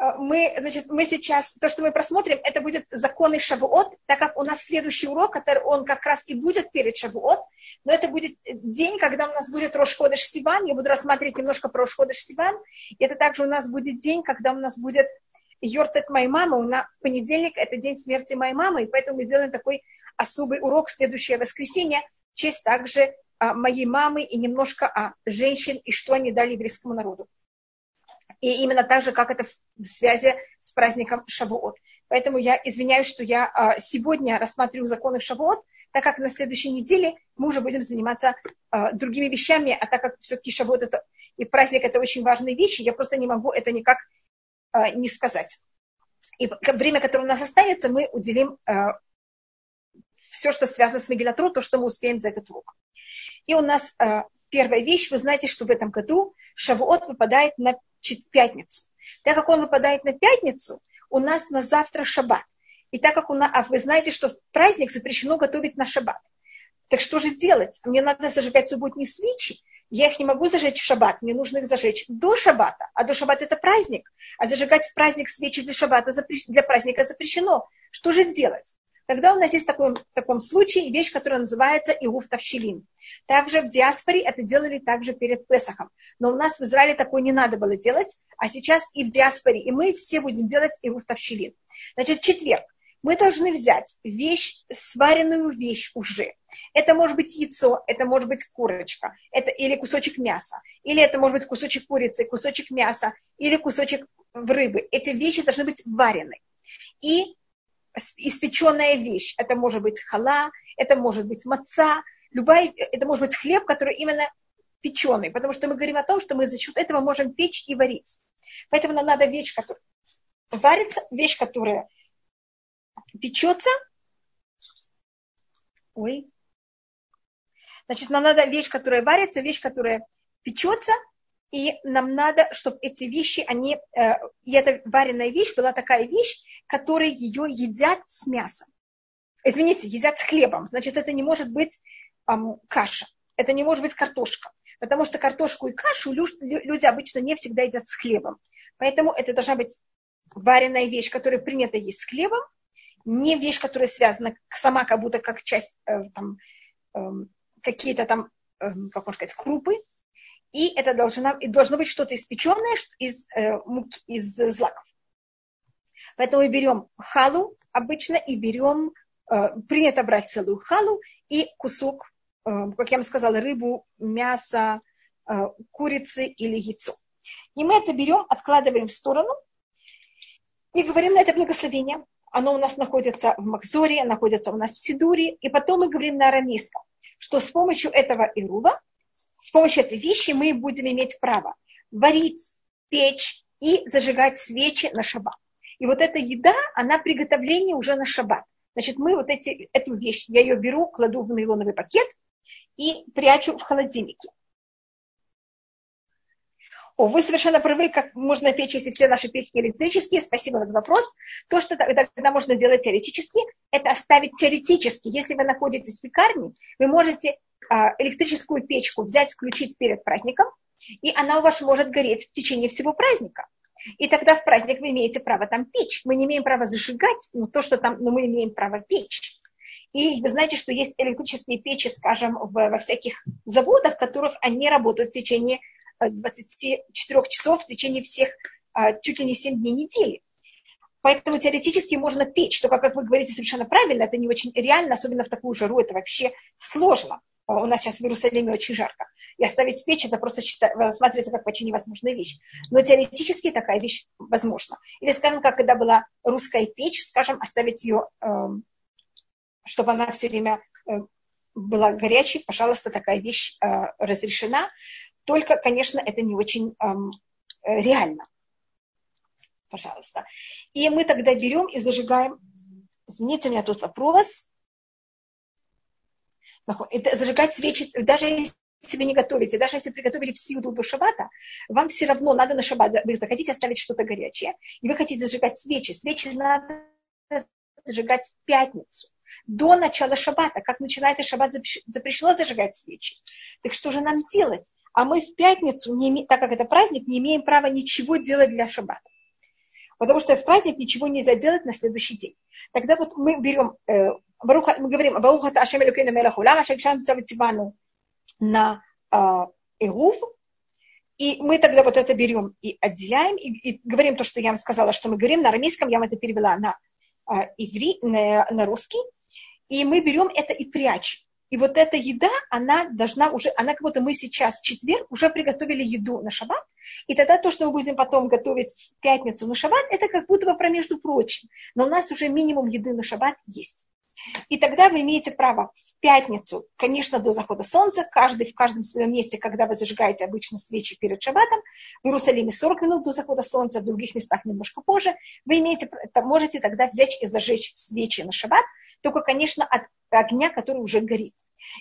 Э, мы, значит, мы сейчас, то, что мы просмотрим, это будет законы Шавуот, так как у нас следующий урок, который он как раз и будет перед Шавуот, но это будет день, когда у нас будет Рошходыш Сиван, я буду рассматривать немножко про Рошходыш Сиван, и это также у нас будет день, когда у нас будет Йорцет моей мамы, у нас понедельник это день смерти моей мамы, и поэтому мы сделаем такой особый урок следующее воскресенье, в честь также а, моей мамы и немножко о женщин и что они дали еврейскому народу. И именно так же, как это в связи с праздником Шавуот. Поэтому я извиняюсь, что я а, сегодня рассматриваю законы Шавуот, так как на следующей неделе мы уже будем заниматься а, другими вещами, а так как все-таки Шавуот это, и праздник это очень важные вещи, я просто не могу это никак а, не сказать. И время, которое у нас останется, мы уделим все, что связано с Мегилатру, то, что мы успеем за этот урок. И у нас первая вещь, вы знаете, что в этом году Шавуот выпадает на пятницу. Так как он выпадает на пятницу, у нас на завтра шаббат. И так как у нас, а вы знаете, что в праздник запрещено готовить на шаббат. Так что же делать? Мне надо зажигать субботние свечи. Я их не могу зажечь в шаббат, мне нужно их зажечь до шаббата. А до шаббата это праздник. А зажигать в праздник свечи для шаббата, для праздника запрещено. Что же делать? Тогда у нас есть такой, в таком случае вещь, которая называется Иуф Тавщилин. Также в диаспоре это делали также перед Песохом. Но у нас в Израиле такое не надо было делать, а сейчас и в диаспоре, и мы все будем делать Иуф Тавщилин. Значит, в четверг мы должны взять вещь, сваренную вещь уже. Это может быть яйцо, это может быть курочка, это или кусочек мяса, или это может быть кусочек курицы, кусочек мяса, или кусочек рыбы. Эти вещи должны быть варены. И испеченная вещь. Это может быть хала, это может быть маца, любая, это может быть хлеб, который именно печеный, потому что мы говорим о том, что мы за счет этого можем печь и варить. Поэтому нам надо вещь, которая варится, вещь, которая печется. Ой. Значит, нам надо вещь, которая варится, вещь, которая печется, и нам надо, чтобы эти вещи, они, э, и эта вареная вещь была такая вещь, которая ее едят с мясом. Извините, едят с хлебом. Значит, это не может быть эм, каша, это не может быть картошка. Потому что картошку и кашу люди обычно не всегда едят с хлебом. Поэтому это должна быть вареная вещь, которая принята есть с хлебом, не вещь, которая связана сама как будто как часть э, там, э, какие-то там, э, как можно сказать, крупы, и это должно, и должно быть что-то испеченное из, э, муки, из злаков. Поэтому мы берем халу обычно и берем, э, принято брать целую халу и кусок, э, как я вам сказала, рыбу, мясо, э, курицы или яйцо. И мы это берем, откладываем в сторону и говорим на это благословение. Оно у нас находится в Макзоре, находится у нас в Сидуре. И потом мы говорим на арамейском, что с помощью этого ирува с помощью этой вещи мы будем иметь право варить, печь и зажигать свечи на шаббат. И вот эта еда, она приготовление уже на шаббат. Значит, мы вот эти, эту вещь, я ее беру, кладу в нейлоновый пакет и прячу в холодильнике. Вы совершенно правы, как можно печь, если все наши печки электрические. Спасибо за вопрос. То, что тогда можно делать теоретически, это оставить теоретически. Если вы находитесь в пекарне, вы можете а, электрическую печку взять, включить перед праздником, и она у вас может гореть в течение всего праздника. И тогда в праздник вы имеете право там печь. Мы не имеем права зажигать, но то, что там, но мы имеем право печь. И вы знаете, что есть электрические печи, скажем, в, во всяких заводах, в которых они работают в течение 24 э, часов, в течение всех а, чуть ли не 7 дней недели. Поэтому теоретически можно печь, только, как вы говорите совершенно правильно, это не очень реально, особенно в такую жару, это вообще сложно у нас сейчас в Иерусалиме очень жарко, и оставить печь, это просто рассматривается как почти невозможная вещь. Но теоретически такая вещь возможна. Или, скажем, как когда была русская печь, скажем, оставить ее, эм, чтобы она все время э, была горячей, пожалуйста, такая вещь э, разрешена. Только, конечно, это не очень эм, реально. Пожалуйста. И мы тогда берем и зажигаем. Извините, у меня тут вопрос. Это зажигать свечи, даже если вы не готовите, даже если приготовили всю до шабата, вам все равно надо на шаббат, вы захотите оставить что-то горячее, и вы хотите зажигать свечи. Свечи надо зажигать в пятницу, до начала шаббата. Как начинается шаббат, запрещено зажигать свечи. Так что же нам делать? А мы в пятницу, не, так как это праздник, не имеем права ничего делать для шаббата. потому что в праздник ничего нельзя делать на следующий день. Тогда вот мы берем, э, мы говорим, Баруха Ашем Элюкейну Мелаху, Лама Шекшан Цавативану на э, Эрув, и мы тогда вот это берем и отделяем, и, и говорим то, что я вам сказала, что мы говорим на арамейском, я вам это перевела на э, иври, на, на русский, и мы берем это и прячем. И вот эта еда, она должна уже, она как будто мы сейчас в четверг уже приготовили еду на шаббат, и тогда то, что мы будем потом готовить в пятницу на шаббат, это как будто бы про между прочим. Но у нас уже минимум еды на шаббат есть. И тогда вы имеете право в пятницу, конечно, до захода солнца, каждый в каждом своем месте, когда вы зажигаете обычно свечи перед шаббатом, в Иерусалиме 40 минут до захода солнца, в других местах немножко позже, вы имеете, можете тогда взять и зажечь свечи на шаббат, только, конечно, от огня, который уже горит.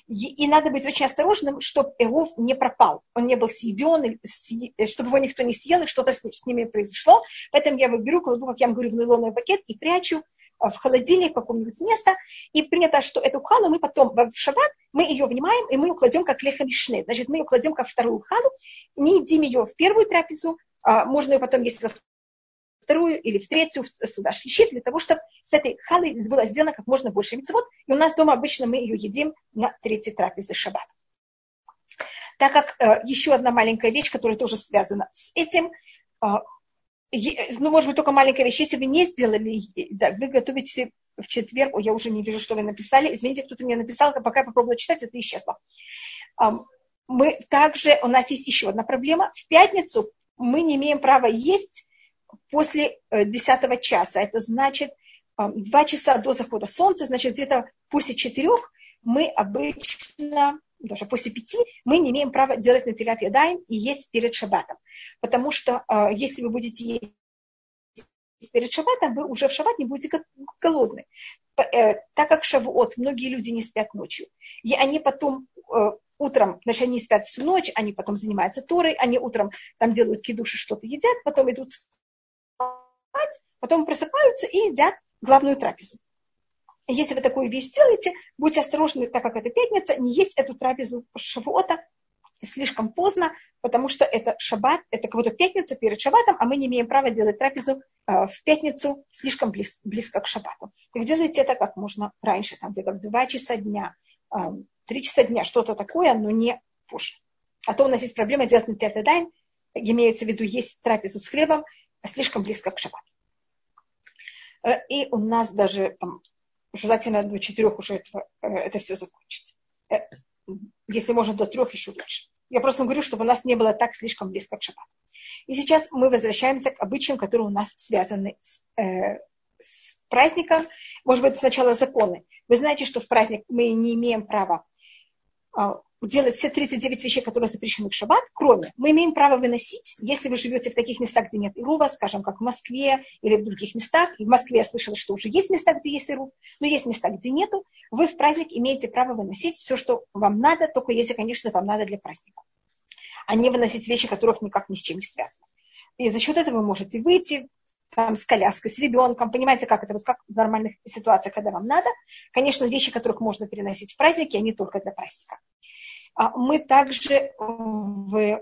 И надо быть очень осторожным, чтобы Эров не пропал. Он не был съеден, чтобы его никто не съел, и что-то с ними произошло. Поэтому я его беру, кладу, как я вам говорю, в нейлоновый пакет и прячу в холодильник какого-нибудь места. И принято, что эту халу мы потом в шаббат, мы ее внимаем, и мы ее кладем как лехамишне. Значит, мы ее кладем как вторую халу, не едим ее в первую трапезу, а можно ее потом есть во вторую или в третью, сюда шлищит, для того, чтобы с этой халой было сделано как можно больше мецвод. И у нас дома обычно мы ее едим на третьей трапезе шаббат. Так как э, еще одна маленькая вещь, которая тоже связана с этим, э, ну, может быть, только маленькая вещь, если вы не сделали, да, вы готовите в четверг, Ой, я уже не вижу, что вы написали, извините, кто-то мне написал, пока я попробовала читать, это исчезло. Мы также, у нас есть еще одна проблема, в пятницу мы не имеем права есть после 10 э, часа. Это значит 2 часа до захода солнца, значит где-то после 4 мы обычно, даже после 5, мы не имеем права делать на натилят ядаем и есть перед шаббатом. Потому что э, если вы будете есть перед шаббатом, вы уже в шаббат не будете голодны. Э, так как шавуот, многие люди не спят ночью. И они потом утром, значит, они спят всю ночь, они потом занимаются Торой, они утром там делают кидуши, что-то едят, потом идут спать, потом просыпаются и едят главную трапезу. Если вы такую вещь делаете, будьте осторожны, так как это пятница, не есть эту трапезу шавуота слишком поздно, потому что это шаббат, это как будто пятница перед шаббатом, а мы не имеем права делать трапезу э, в пятницу слишком близ, близко к шаббату. Так делайте это как можно раньше, там где-то в 2 часа дня, э, 3 часа дня, что-то такое, но не позже. А то у нас есть проблема делать на пятый день, имеется в виду есть трапезу с хлебом, слишком близко к шаббату. Э, и у нас даже желательно до четырех уже это, э, это все закончится. Э, если можно до трех, еще лучше. Я просто говорю, чтобы у нас не было так слишком близко к шаббату. И сейчас мы возвращаемся к обычаям, которые у нас связаны с, э, с праздником. Может быть, сначала законы. Вы знаете, что в праздник мы не имеем права а, делать все 39 вещей, которые запрещены в шаббат, кроме мы имеем право выносить, если вы живете в таких местах, где нет ирува, скажем, как в Москве или в других местах. И в Москве я слышала, что уже есть места, где есть ирув, но есть места, где нету. Вы в праздник имеете право выносить все, что вам надо, только если, конечно, вам надо для праздника. А не выносить вещи, которых никак ни с чем не связаны. И за счет этого вы можете выйти, там, с коляской, с ребенком, понимаете, как это, вот как в нормальных ситуациях, когда вам надо. Конечно, вещи, которых можно переносить в праздники, они только для праздника. А мы также э,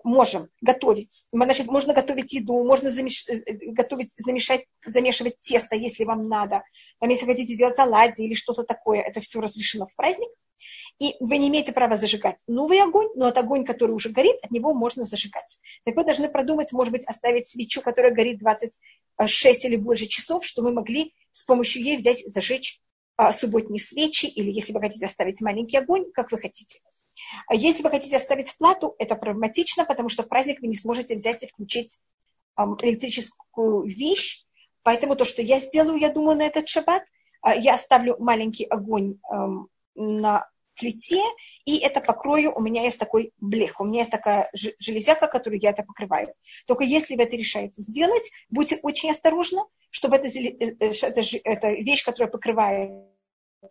можем готовить. Значит, можно готовить еду, можно замеш... Э, готовить, замешать, замешивать тесто, если вам надо. Там, если хотите делать оладьи или что-то такое, это все разрешено в праздник. И вы не имеете права зажигать новый огонь, но от огонь, который уже горит, от него можно зажигать. Так вы должны продумать, может быть, оставить свечу, которая горит 26 или больше часов, что вы могли с помощью ей взять, зажечь а, субботние свечи, или если вы хотите оставить маленький огонь, как вы хотите. А если вы хотите оставить плату, это проблематично, потому что в праздник вы не сможете взять и включить электрическую вещь. Поэтому то, что я сделаю, я думаю, на этот шаббат, а, я оставлю маленький огонь на плите, и это покрою, у меня есть такой блех, у меня есть такая железяка, которую я это покрываю. Только если вы это решаете сделать, будьте очень осторожны, чтобы эта, э, э, эта, эта вещь, которая покрывает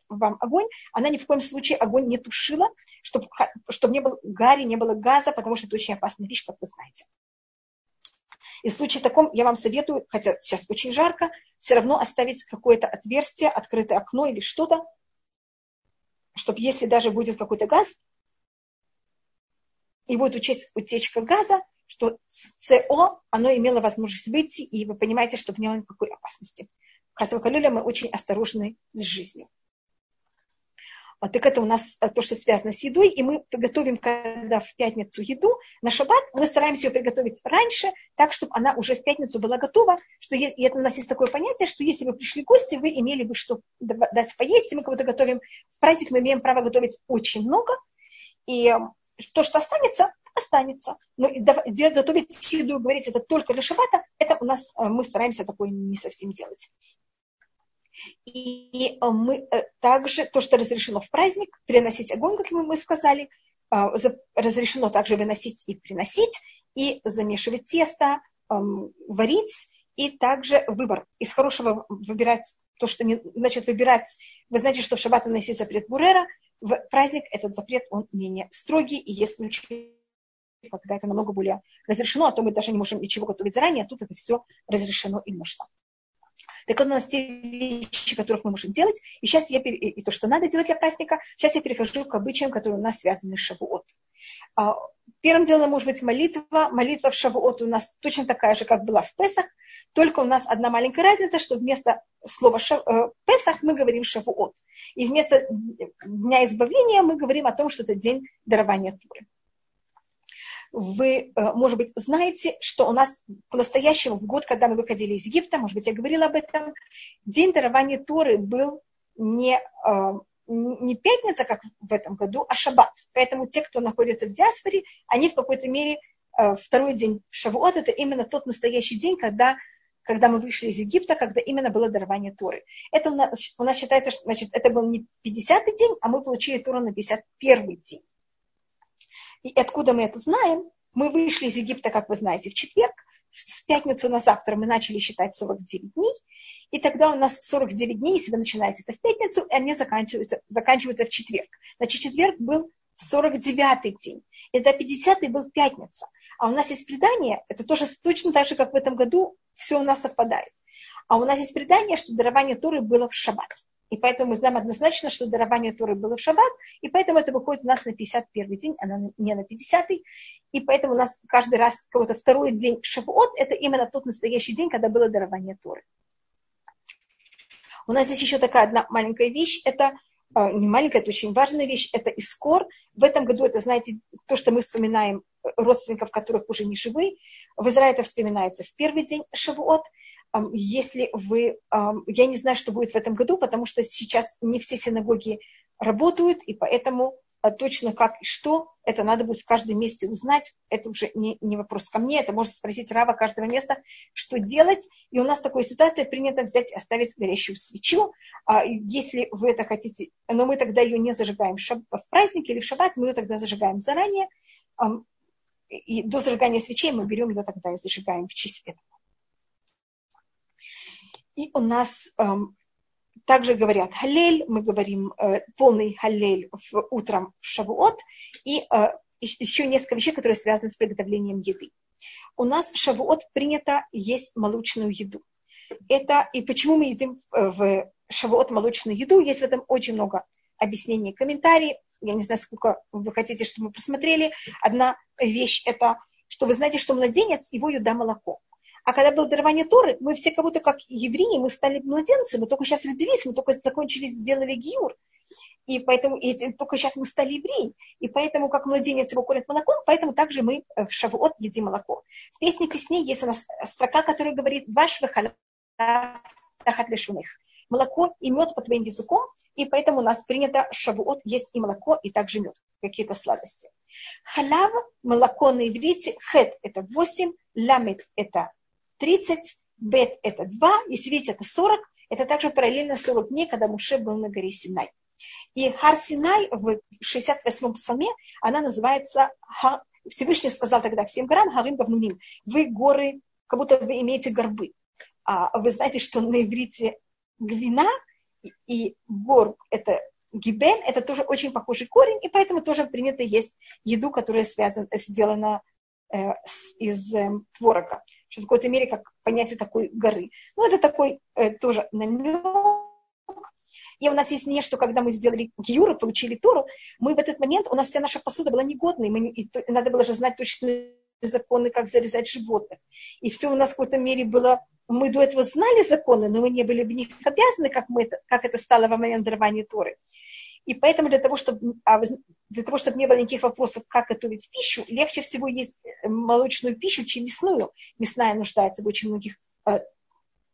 вам огонь, она ни в коем случае огонь не тушила, чтобы, чтобы не было гари, не было газа, потому что это очень опасная вещь, как вы знаете. И в случае таком я вам советую, хотя сейчас очень жарко, все равно оставить какое-то отверстие, открытое окно или что-то, чтобы если даже будет какой-то газ, и будет утечка газа, что СО, оно имело возможность выйти, и вы понимаете, что в нем никакой опасности. В Хасавакалюле мы очень осторожны с жизнью. Вот, так это у нас э, то, что связано с едой, и мы готовим, когда в пятницу еду, на шаббат мы стараемся ее приготовить раньше, так, чтобы она уже в пятницу была готова, что и это у нас есть такое понятие, что если вы пришли гости, вы имели бы что дать поесть, и мы кого-то готовим. В праздник мы имеем право готовить очень много, и эм, то, что останется, останется. Но готовить еду говорить это только для шаббата, это у нас э, мы стараемся такое не совсем делать. И э, мы э, также, то, что разрешено в праздник, приносить огонь, как мы сказали, а, разрешено также выносить и приносить, и замешивать тесто, варить, и также выбор. Из хорошего выбирать то, что не, значит, выбирать, вы знаете, что в шаббат уносить запрет бурера, в праздник этот запрет, он менее строгий, и есть случаи, когда это намного более разрешено, а то мы даже не можем ничего готовить заранее, а тут это все разрешено и можно. Так вот, у нас те вещи, которых мы можем делать. И сейчас я, и то, что надо делать для праздника, сейчас я перехожу к обычаям, которые у нас связаны с Шавуот. А, первым делом может быть молитва. Молитва в Шавуот у нас точно такая же, как была в Песах, только у нас одна маленькая разница, что вместо слова шав... Э, Песах мы говорим Шавуот. И вместо Дня избавления мы говорим о том, что это день дарования Туры вы, э, может быть, знаете, что у нас по-настоящему в год, когда мы выходили из Египта, может быть, я говорила об этом, день дарования Торы был не, э, не пятница, как в этом году, а шаббат. Поэтому те, кто находится в диаспоре, они в какой-то мере э, второй день Шавуот, это именно тот настоящий день, когда когда мы вышли из Египта, когда именно было дарование Торы. Это у нас, у нас считается, что значит, это был не 50-й день, а мы получили Тору на 51-й день. И откуда мы это знаем? Мы вышли из Египта, как вы знаете, в четверг. С пятницу на завтра мы начали считать 49 дней. И тогда у нас 49 дней, если вы начинаете это в пятницу, и они заканчиваются, заканчиваются в четверг. Значит, четверг был 49-й день. И до 50-й был пятница. А у нас есть предание, это тоже точно так же, как в этом году, все у нас совпадает. А у нас есть предание, что дарование Торы было в шаббат. И поэтому мы знаем однозначно, что дарование Торы было в шаббат, и поэтому это выходит у нас на 51 день, а не на 50 -й. И поэтому у нас каждый раз какой-то второй день Шавуот, это именно тот настоящий день, когда было дарование Торы. У нас здесь еще такая одна маленькая вещь, это э, не маленькая, это очень важная вещь, это искор. В этом году это, знаете, то, что мы вспоминаем родственников, которых уже не живы. В Израиле это вспоминается в первый день Шавуот – если вы, я не знаю, что будет в этом году, потому что сейчас не все синагоги работают, и поэтому а, точно как и что, это надо будет в каждом месте узнать. Это уже не, не вопрос ко мне, это можно спросить Рава каждого места, что делать. И у нас такая ситуация, принято взять и оставить горящую свечу. А если вы это хотите, но мы тогда ее не зажигаем в праздник или в шаббат, мы ее тогда зажигаем заранее. И до зажигания свечей мы берем ее тогда и зажигаем в честь этого. И у нас эм, также говорят халель, мы говорим э, полный халель в, утром в Шавуот, и э, еще несколько вещей, которые связаны с приготовлением еды. У нас в Шавуот принято есть молочную еду. Это и почему мы едим э, в Шавуот молочную еду, есть в этом очень много объяснений, комментариев. Я не знаю, сколько вы хотите, чтобы мы посмотрели. Одна вещь это, что вы знаете, что младенец, его еда молоко. А когда было дарование Торы, мы все как будто как евреи, мы стали младенцами, мы только сейчас родились, мы только закончили, сделали гиур. И поэтому и только сейчас мы стали евреи. И поэтому, как младенец его кормит молоком, поэтому также мы в Шавуот едим молоко. В песне песней есть у нас строка, которая говорит «Ваш тахат лешуных». Молоко и мед по твоим языком, и поэтому у нас принято шавуот есть и молоко, и также мед, какие-то сладости. Халав, молоко на иврите, хет – это 8, ламет – это 30, бет – это 2, если видите, это 40. Это также параллельно 40 дней, когда Муше был на горе Синай. И Хар Синай в 68-м псалме, она называется, Всевышний сказал тогда всем горам, Харим Гавнуним, вы горы, как будто вы имеете горбы. А вы знаете, что на иврите гвина и гор – это гибен, это тоже очень похожий корень, и поэтому тоже принято есть еду, которая связана, сделана э, с, из э, творога что в какой-то мере как понятие такой горы. Ну, это такой э, тоже намек. И у нас есть не, что когда мы сделали гиюру, получили Тору, мы в этот момент, у нас вся наша посуда была негодной, мы, и, и надо было же знать точно законы, как зарезать животных. И все у нас в какой-то мере было мы до этого знали законы, но мы не были в них обязаны, как, мы это, как это стало во момент дарования Торы. И поэтому для того, чтобы, а, для того, чтобы не было никаких вопросов, как готовить пищу, легче всего есть э, молочную пищу, чем мясную. Мясная нуждается в очень многих э,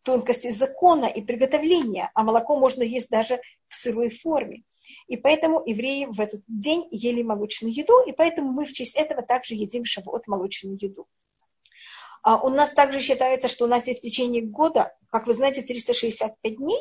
тонкостей закона и приготовления, а молоко можно есть даже в сырой форме. И поэтому евреи в этот день ели молочную еду, и поэтому мы в честь этого также едим шавот молочную еду. А у нас также считается, что у нас есть в течение года, как вы знаете, 365 дней,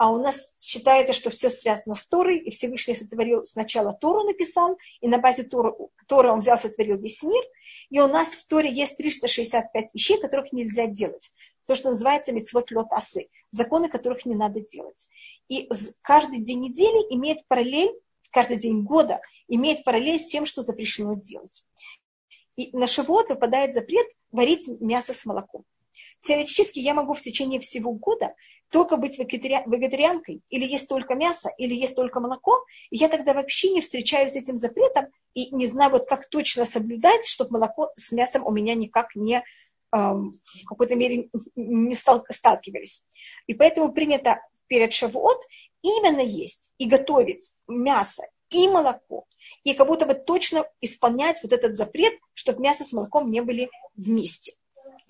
а у нас считается, что все связано с Торой, и Всевышний сотворил сначала Тору написал, и на базе Торы, Торы он взял, сотворил весь мир, и у нас в Торе есть 365 вещей, которых нельзя делать. То, что называется митцвот лед асы, законы, которых не надо делать. И каждый день недели имеет параллель, каждый день года имеет параллель с тем, что запрещено делать. И на шивот выпадает запрет варить мясо с молоком. Теоретически я могу в течение всего года только быть вегетарианкой, или есть только мясо, или есть только молоко, и я тогда вообще не встречаюсь с этим запретом и не знаю, вот как точно соблюдать, чтобы молоко с мясом у меня никак не эм, в какой-то мере не стал, сталкивались. И поэтому принято перед шавуот именно есть и готовить мясо и молоко, и как будто бы точно исполнять вот этот запрет, чтобы мясо с молоком не были вместе.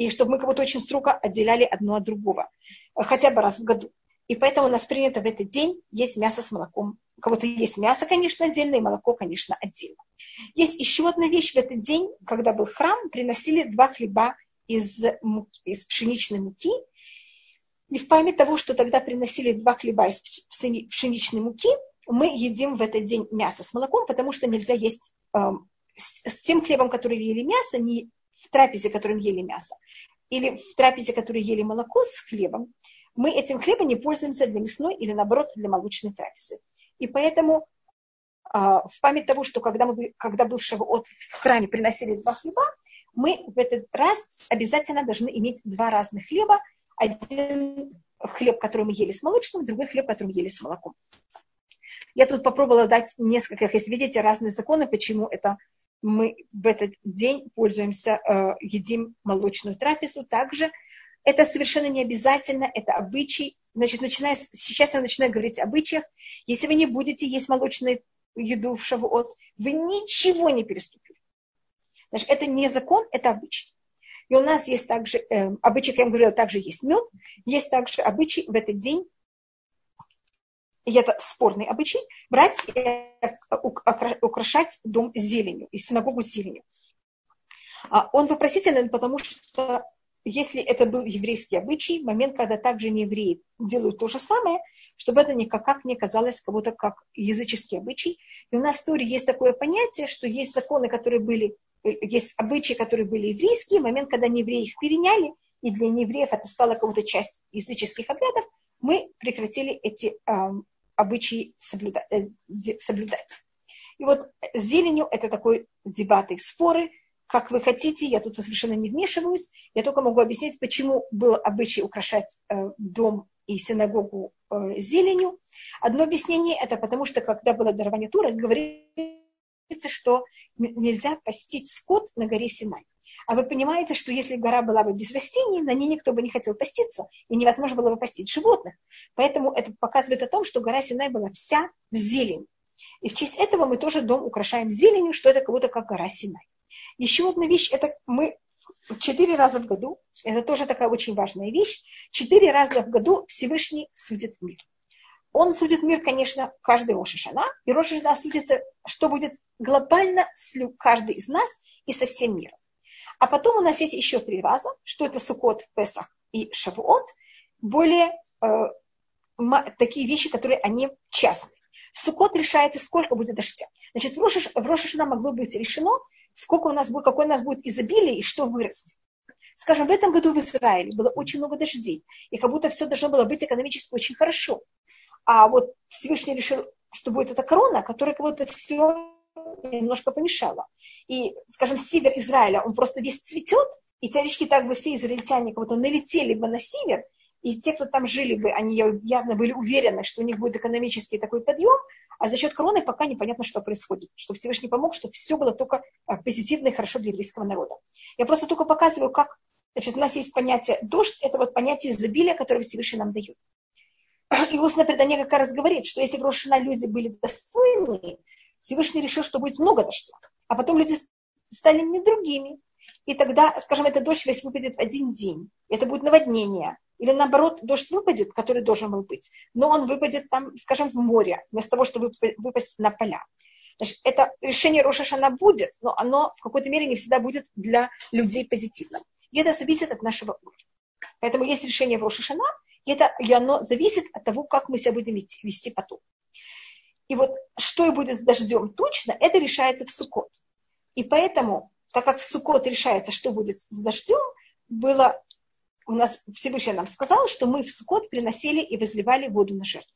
И чтобы мы как будто очень строго отделяли одно от другого хотя бы раз в году. И поэтому у нас принято в этот день есть мясо с молоком. У кого-то есть мясо, конечно, отдельно, и молоко, конечно, отдельно. Есть еще одна вещь. В этот день, когда был храм, приносили два хлеба из, муки, из пшеничной муки. И в память того, что тогда приносили два хлеба из пшеничной муки, мы едим в этот день мясо с молоком, потому что нельзя есть э, с, с тем хлебом, который ели мясо, не в трапезе, которым ели мясо, или в трапезе, которые ели молоко с хлебом, мы этим хлебом не пользуемся для мясной или, наоборот, для молочной трапезы. И поэтому а, в память того, что когда, мы, когда был Шавуот в храме приносили два хлеба, мы в этот раз обязательно должны иметь два разных хлеба. Один хлеб, который мы ели с молочным, другой хлеб, который мы ели с молоком. Я тут попробовала дать несколько, если видите, разные законы, почему это мы в этот день пользуемся, э, едим молочную трапезу. Также это совершенно не обязательно, это обычай. Значит, начиная, сейчас я начинаю говорить о обычаях. Если вы не будете есть молочную еду в Шавуот, вы ничего не переступили. Значит, это не закон, это обычай. И у нас есть также, э, обычай, как я вам говорила, также есть мед, есть также обычай в этот день и это спорный обычай, брать украшать дом зеленью, и синагогу зеленью. А он вопросительный, потому что если это был еврейский обычай, момент, когда также не евреи делают то же самое, чтобы это никак не казалось кого-то как языческий обычай. И у нас в истории есть такое понятие, что есть законы, которые были, э, есть обычаи, которые были еврейские, момент, когда не евреи их переняли, и для неевреев это стало какой-то часть языческих обрядов, мы прекратили эти обычаи соблюдать, э, соблюдать. И вот с зеленью это такой дебаты, споры, как вы хотите, я тут совершенно не вмешиваюсь, я только могу объяснить, почему был обычай украшать э, дом и синагогу э, зеленью. Одно объяснение это потому, что когда было дарование Тура, говорится, что нельзя постить скот на горе Синай. А вы понимаете, что если гора была бы без растений, на ней никто бы не хотел поститься, и невозможно было бы постить животных. Поэтому это показывает о том, что гора Синай была вся в зелени. И в честь этого мы тоже дом украшаем зеленью, что это как будто как гора Синай. Еще одна вещь, это мы четыре раза в году, это тоже такая очень важная вещь, четыре раза в году Всевышний судит мир. Он судит мир, конечно, каждый Рошишана, и Рошишана судится, что будет глобально с каждый из нас и со всем миром. А потом у нас есть еще три раза, что это Сукот, Песах и Шавуот, более э, такие вещи, которые они частные. Сукот решается, сколько будет дождя. Значит, в Рошиш, могло быть решено, сколько у нас будет, какое у нас будет изобилие и что вырастет. Скажем, в этом году в Израиле было очень много дождей, и как будто все должно было быть экономически очень хорошо. А вот Всевышний решил, что будет эта корона, которая как будто все немножко помешало. И, скажем, север Израиля, он просто весь цветет, и теоретически так бы все израильтяне будто налетели бы на север, и те, кто там жили бы, они явно были уверены, что у них будет экономический такой подъем, А за счет короны пока непонятно, что происходит. Что Всевышний помог, что все было только а, позитивно и хорошо для еврейского народа. Я просто только показываю, как значит, у нас есть понятие дождь, это вот понятие изобилия, которое Всевышний нам дает. И устное предание как раз говорит, что если в Рошина люди были достойны, Всевышний решил, что будет много дождя. А потом люди стали не другими. И тогда, скажем, этот дождь весь выпадет в один день. Это будет наводнение. Или наоборот, дождь выпадет, который должен был быть, но он выпадет там, скажем, в море, вместо того, чтобы выпасть на поля. Значит, это решение Рошашана будет, но оно в какой-то мере не всегда будет для людей позитивным. И это зависит от нашего уровня. Поэтому есть решение в Рошашана, и, это, и оно зависит от того, как мы себя будем вести потом. И вот что и будет с дождем точно, это решается в Суккот. И поэтому, так как в Суккот решается, что будет с дождем, было у нас Всевышний нам сказал, что мы в Суккот приносили и возливали воду на жертву.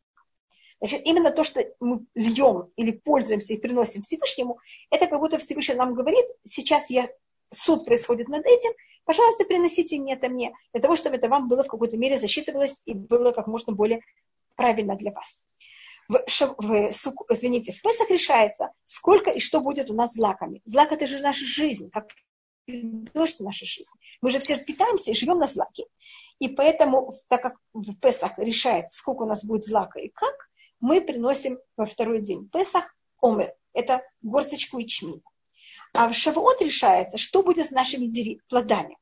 Значит, именно то, что мы льем или пользуемся и приносим Всевышнему, это как будто Всевышний нам говорит, сейчас я, суд происходит над этим, пожалуйста, приносите мне это мне, для того, чтобы это вам было в какой-то мере засчитывалось и было как можно более правильно для вас. В, в, извините, в Песах решается, сколько и что будет у нас злаками. Злак – это же наша жизнь, как дождь в нашей жизни. Мы же все питаемся и живем на злаке. И поэтому, так как в Песах решается, сколько у нас будет злака и как, мы приносим во второй день Песах омер. Это горсточку ячменя. А в Шавуот решается, что будет с нашими плодами.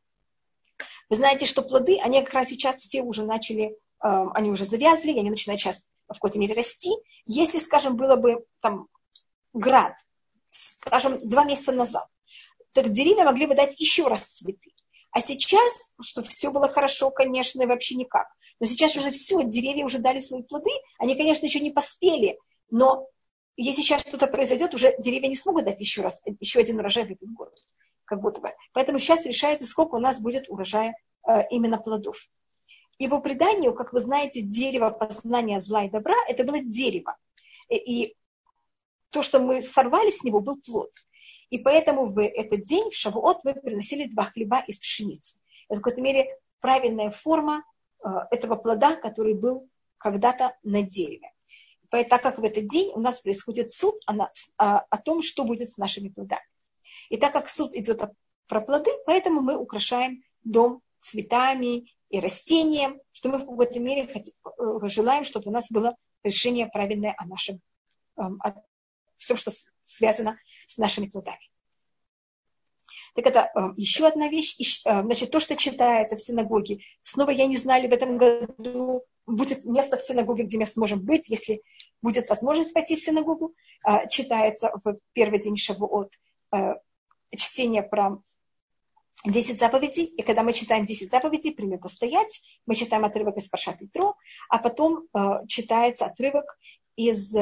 Вы знаете, что плоды, они как раз сейчас все уже начали, они уже завязли, они начинают сейчас в какой-то мере расти. Если, скажем, было бы там град, скажем, два месяца назад, так деревья могли бы дать еще раз цветы. А сейчас, что все было хорошо, конечно, вообще никак. Но сейчас уже все, деревья уже дали свои плоды. Они, конечно, еще не поспели, но если сейчас что-то произойдет, уже деревья не смогут дать еще раз, еще один урожай в этот год. Как будто бы. Поэтому сейчас решается, сколько у нас будет урожая э, именно плодов. И по преданию, как вы знаете, дерево познания зла и добра, это было дерево. И, и то, что мы сорвали с него, был плод. И поэтому в этот день, в Шавуот, мы приносили два хлеба из пшеницы. Это в какой-то мере правильная форма э, этого плода, который был когда-то на дереве. Поэтому, так как в этот день у нас происходит суд о, о, о том, что будет с нашими плодами. И так как суд идет про плоды, поэтому мы украшаем дом цветами и растением, что мы в какой-то мере хотим, э, желаем, чтобы у нас было решение правильное о нашем, эм, о всем, что связано с нашими плодами. Так это э, еще одна вещь. Э, значит, то, что читается в синагоге. Снова я не знаю, в этом году будет место в синагоге, где мы сможем быть, если будет возможность пойти в синагогу. Читается в первый день Шавуот чтение про 10 заповедей, и когда мы читаем 10 заповедей, принято стоять, мы читаем отрывок из Паршат Тро, а потом э, читается отрывок из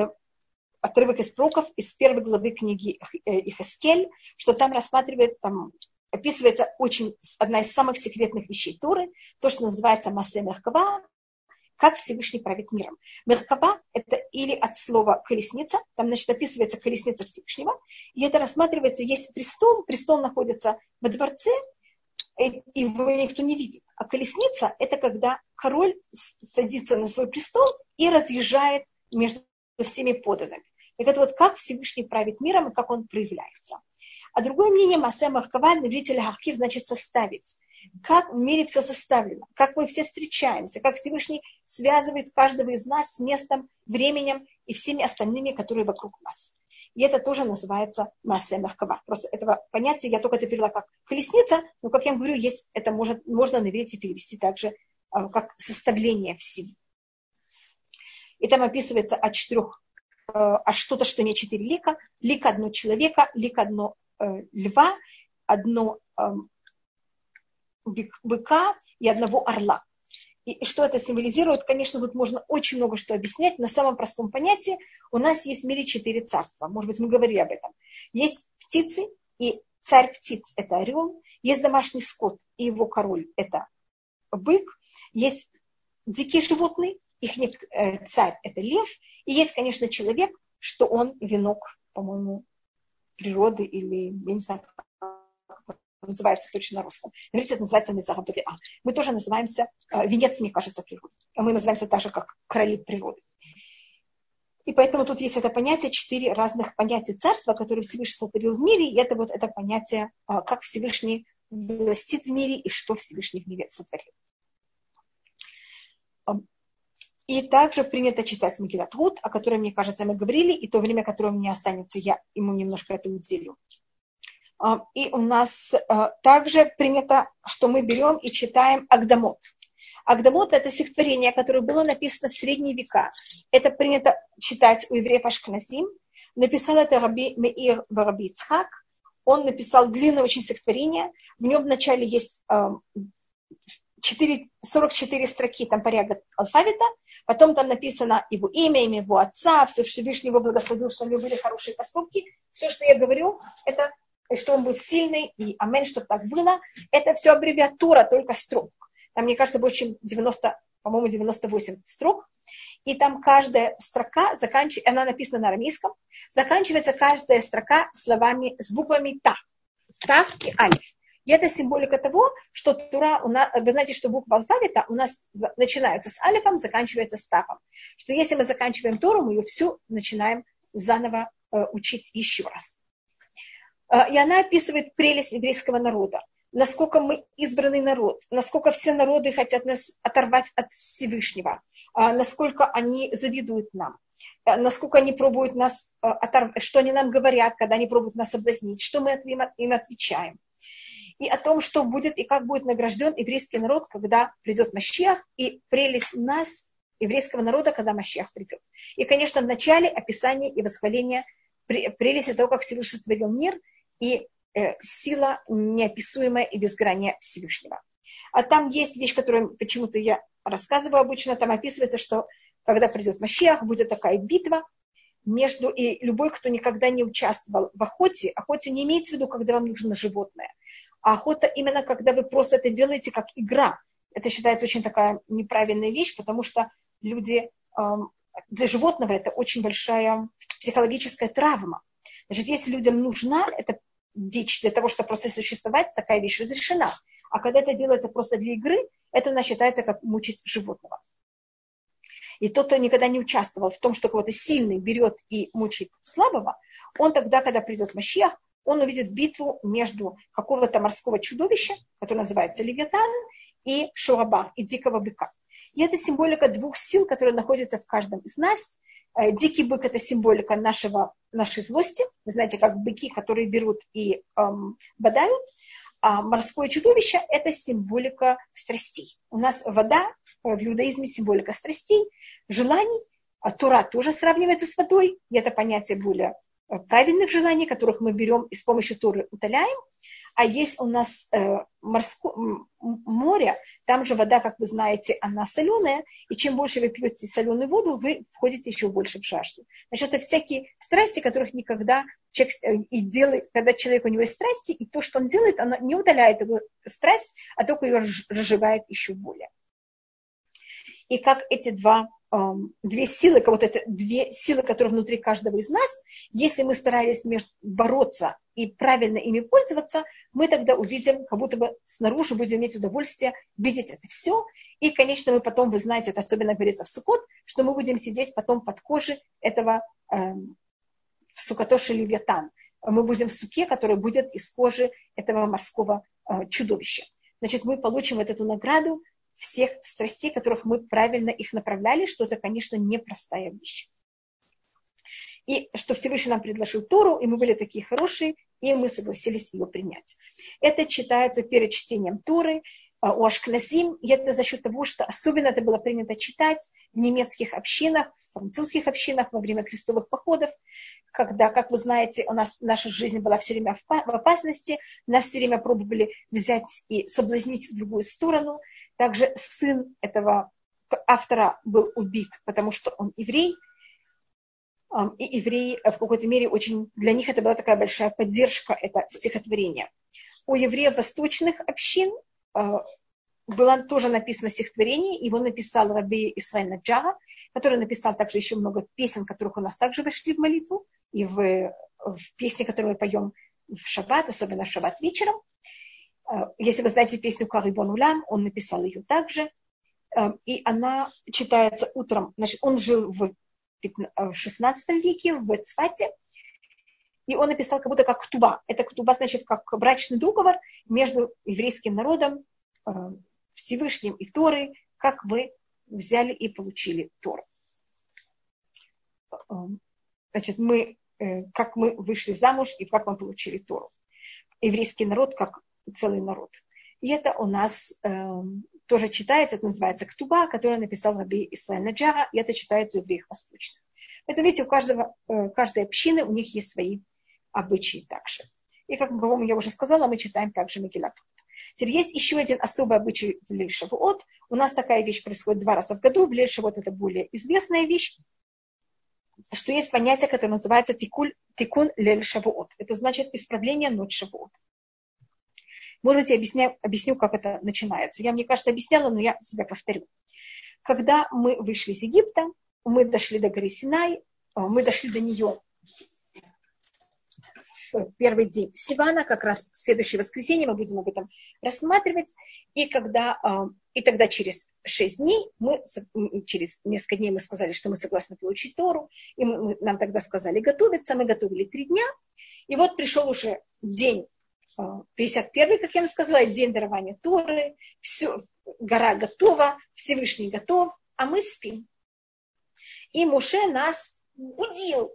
отрывок из пророков из первой главы книги э, Ихаскель, что там рассматривает, там описывается очень одна из самых секретных вещей Торы, то, что называется Масе Меркава, как Всевышний правит миром. Меркава – это или от слова колесница, там, значит, описывается колесница Всевышнего, и это рассматривается, есть престол, престол находится во дворце, и его никто не видит. А колесница – это когда король садится на свой престол и разъезжает между всеми поданными. Так это вот как Всевышний правит миром и как он проявляется. А другое мнение Масе Махкава, на иврите Хахив, значит составить. Как в мире все составлено, как мы все встречаемся, как Всевышний связывает каждого из нас с местом, временем и всеми остальными, которые вокруг нас. И это тоже называется масса мягкова. Просто этого понятия я только это перевела как колесница, но, как я говорю, есть, это может, можно на иврите перевести также а, как составление всего. И там описывается о четырех Э, а что-то, что имеет четыре лика. Лик одно человека, лик одно э, льва, одно э, быка и одного орла. И, что это символизирует? Конечно, тут можно очень много что объяснять. На самом простом понятии у нас есть в мире четыре царства. Может быть, мы говорили об этом. Есть птицы, и царь птиц – это орел. Есть домашний скот, и его король – это бык. Есть дикие животные, их э, царь – это лев, и есть, конечно, человек, что он венок, по-моему, природы или, я не знаю, называется точно на русском. Говорите, это называется Мезарабриа. Мы тоже называемся, э, венец, мне кажется, природы. Мы называемся так же, как короли природы. И поэтому тут есть это понятие, четыре разных понятия царства, которые Всевышний сотворил в мире, и это вот это понятие, а, как Всевышний властит в мире и что Всевышний в мире сотворил. И также принято читать Магилат Рут, о которой, мне кажется, мы говорили, и то время, которое у меня останется, я ему немножко это уделю. И у нас также принято, что мы берем и читаем Агдамот. Агдамот – это стихотворение, которое было написано в средние века. Это принято читать у евреев Ашкназим. Написал это Раби Меир Бараби. Он написал длинное очень стихотворение. В нем вначале есть 4, 44 строки, там порядок алфавита, потом там написано его имя, имя его отца, все, что Всевышний его благословил, что у него были хорошие поступки. Все, что я говорю, это что он был сильный, и амен, чтобы так было. Это все аббревиатура, только строк. Там, мне кажется, больше, чем 90, по-моему, 98 строк. И там каждая строка, заканчивается, она написана на арамейском, заканчивается каждая строка словами с буквами «та». «Та» и «алиф». И это символика того, что Тура, у нас, вы знаете, что буква алфавита у нас начинается с алифом, заканчивается с тафом. Что если мы заканчиваем Тору, мы ее всю начинаем заново э, учить еще раз. Э, и она описывает прелесть еврейского народа. Насколько мы избранный народ, насколько все народы хотят нас оторвать от Всевышнего, э, насколько они завидуют нам, э, насколько они пробуют нас оторвать, что они нам говорят, когда они пробуют нас соблазнить, что мы им отвечаем и о том, что будет и как будет награжден еврейский народ, когда придет Мащиах, и прелесть нас, еврейского народа, когда Мащиах придет. И, конечно, в начале описание и восхваление прелести того, как Всевышний сотворил мир, и э, сила неописуемая и безграния Всевышнего. А там есть вещь, которую почему-то я рассказываю обычно, там описывается, что когда придет Мащиах, будет такая битва между, и любой, кто никогда не участвовал в охоте, охоте не имеется в виду, когда вам нужно животное, а охота именно, когда вы просто это делаете как игра. Это считается очень такая неправильная вещь, потому что люди, эм, для животного это очень большая психологическая травма. Значит, если людям нужна эта дичь для того, чтобы просто существовать, такая вещь разрешена. А когда это делается просто для игры, это у считается как мучить животного. И тот, кто никогда не участвовал в том, что кого-то сильный берет и мучает слабого, он тогда, когда придет Машиах, он увидит битву между какого-то морского чудовища, которое называется Левиатан, и Шураба, и дикого быка. И это символика двух сил, которые находятся в каждом из нас. Э, дикий бык – это символика нашего, нашей злости. Вы знаете, как быки, которые берут и эм, бодают. А морское чудовище – это символика страстей. У нас вода э, в иудаизме символика страстей, желаний. А Тура тоже сравнивается с водой, и это понятие более правильных желаний, которых мы берем и с помощью Торы утоляем, а есть у нас э, морско, море, там же вода, как вы знаете, она соленая, и чем больше вы пьете соленую воду, вы входите еще больше в жажду. Значит, это всякие страсти, которых никогда человек э, и делает, когда человек у него есть страсти, и то, что он делает, оно не удаляет его страсть, а только ее разжигает еще более. И как эти два две силы, вот это две силы, которые внутри каждого из нас, если мы старались бороться и правильно ими пользоваться, мы тогда увидим, как будто бы снаружи будем иметь удовольствие видеть это все. И, конечно, мы потом, вы знаете, это особенно говорится в Сукот, что мы будем сидеть потом под кожей этого эм, сукотоши левиатан. Мы будем в суке, который будет из кожи этого морского э, чудовища. Значит, мы получим вот эту награду всех страстей, которых мы правильно их направляли, что это, конечно, непростая вещь. И что Всевышний нам предложил Тору, и мы были такие хорошие, и мы согласились ее принять. Это читается перед чтением Торы, а, у Ашкназим, и это за счет того, что особенно это было принято читать в немецких общинах, в французских общинах во время крестовых походов, когда, как вы знаете, у нас наша жизнь была все время в опасности, нас все время пробовали взять и соблазнить в другую сторону, также сын этого автора был убит, потому что он еврей. И евреи в какой-то мере очень, для них это была такая большая поддержка, это стихотворение. У евреев восточных общин а, было тоже написано стихотворение, его написал Раби Исраиль Наджара, который написал также еще много песен, которых у нас также вошли в молитву, и в, в песни, которые мы поем в шаббат, особенно в шаббат вечером. Э, если вы знаете песню «Карибон Улям», он написал ее также. Э, и она читается утром. Значит, он жил в в 16 веке в Цфате. И он написал как будто как ктуба. Это ктуба значит как брачный договор между еврейским народом, э, Всевышним и Торой, как вы взяли и получили Тору. Э, значит, мы, как мы вышли замуж и как мы получили Тору. Еврейский народ как целый народ. И это у нас тоже читается, это называется Ктуба, который написал Раби Исраиль Наджара, и это читается у евреев восточных. Поэтому, видите, у каждого, э, каждой общины у них есть свои обычаи также. И, как, по-моему, я уже сказала, мы читаем также Мегилат. Теперь есть еще один особый обычай в Лельшавуот. У нас такая вещь происходит два раза в году. В Лельшавуот это более известная вещь, что есть понятие, которое называется тикуль, тикун Лельшавуот. Это значит исправление ночь Шавуот. Может быть, я объясняю, объясню, как это начинается. Я, мне кажется, объясняла, но я себя повторю. Когда мы вышли из Египта, мы дошли до горы Синай, а, мы дошли до нее первый день Сивана, как раз в следующее воскресенье мы будем об этом рассматривать. И, когда, а, и тогда через шесть дней, мы, через несколько дней мы сказали, что мы согласны получить Тору, и мы, нам тогда сказали готовиться, мы готовили три дня. И вот пришел уже день 51 как я вам сказала, день дарования Торы, все, гора готова, Всевышний готов, а мы спим. И Муше нас будил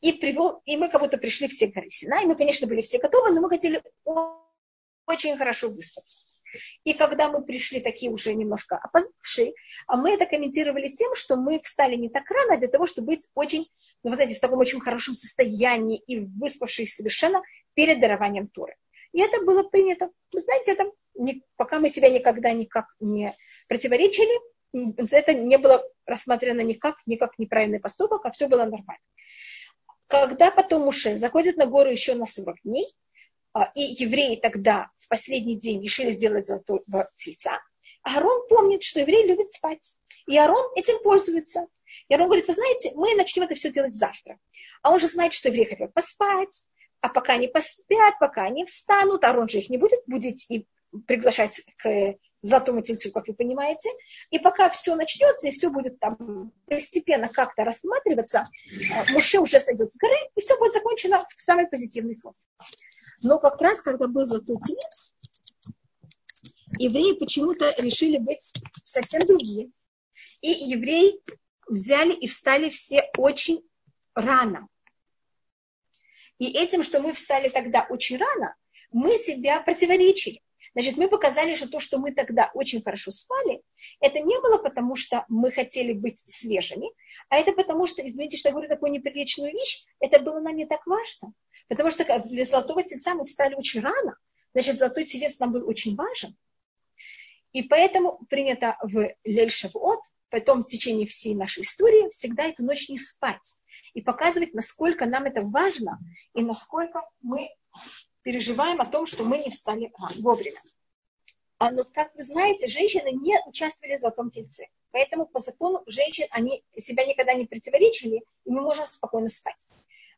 и привел, и мы как будто пришли все к горе Синай. Мы, конечно, были все готовы, но мы хотели очень хорошо выспаться. И когда мы пришли такие уже немножко опоздавшие, а мы это комментировали тем, что мы встали не так рано для того, чтобы быть очень, ну, вы знаете, в таком очень хорошем состоянии и выспавшись совершенно перед дарованием Торы. И это было принято. Вы знаете, это не, пока мы себя никогда никак не противоречили, это не было рассмотрено никак, никак неправильный поступок, а все было нормально. Когда потом Муше заходит на гору еще на 40 дней, а, и евреи тогда в последний день решили сделать золотого тельца, Аарон помнит, что евреи любят спать. И Аарон этим пользуется. И Аарон говорит, вы знаете, мы начнем это все делать завтра. А он же знает, что евреи хотят поспать, а пока они поспят, пока они встанут, Арон же их не будет будить и приглашать к золотому тельцу, как вы понимаете. И пока все начнется, и все будет там постепенно как-то рассматриваться, э, Муше уже сойдет с горы, и все будет закончено в самой позитивной форме. Но как раз, когда был золотой телец, евреи почему-то решили быть совсем другие. И евреи взяли и встали все очень рано. И этим, что мы встали тогда очень рано, мы себя противоречили. Значит, мы показали, что то, что мы тогда очень хорошо спали, это не было потому, что мы хотели быть свежими, а это потому, что, извините, что я говорю такую неприличную вещь, это было нам не так важно. Потому что для золотого тельца мы встали очень рано, значит, золотой телец нам был очень важен. И поэтому принято в Лель-Шавуот, потом в течение всей нашей истории, всегда эту ночь не спать и показывать, насколько нам это важно и насколько мы переживаем о том, что мы не встали вовремя. А, но, как вы знаете, женщины не участвовали в золотом тельце. Поэтому по закону женщин они себя никогда не противоречили, и мы можем спокойно спать.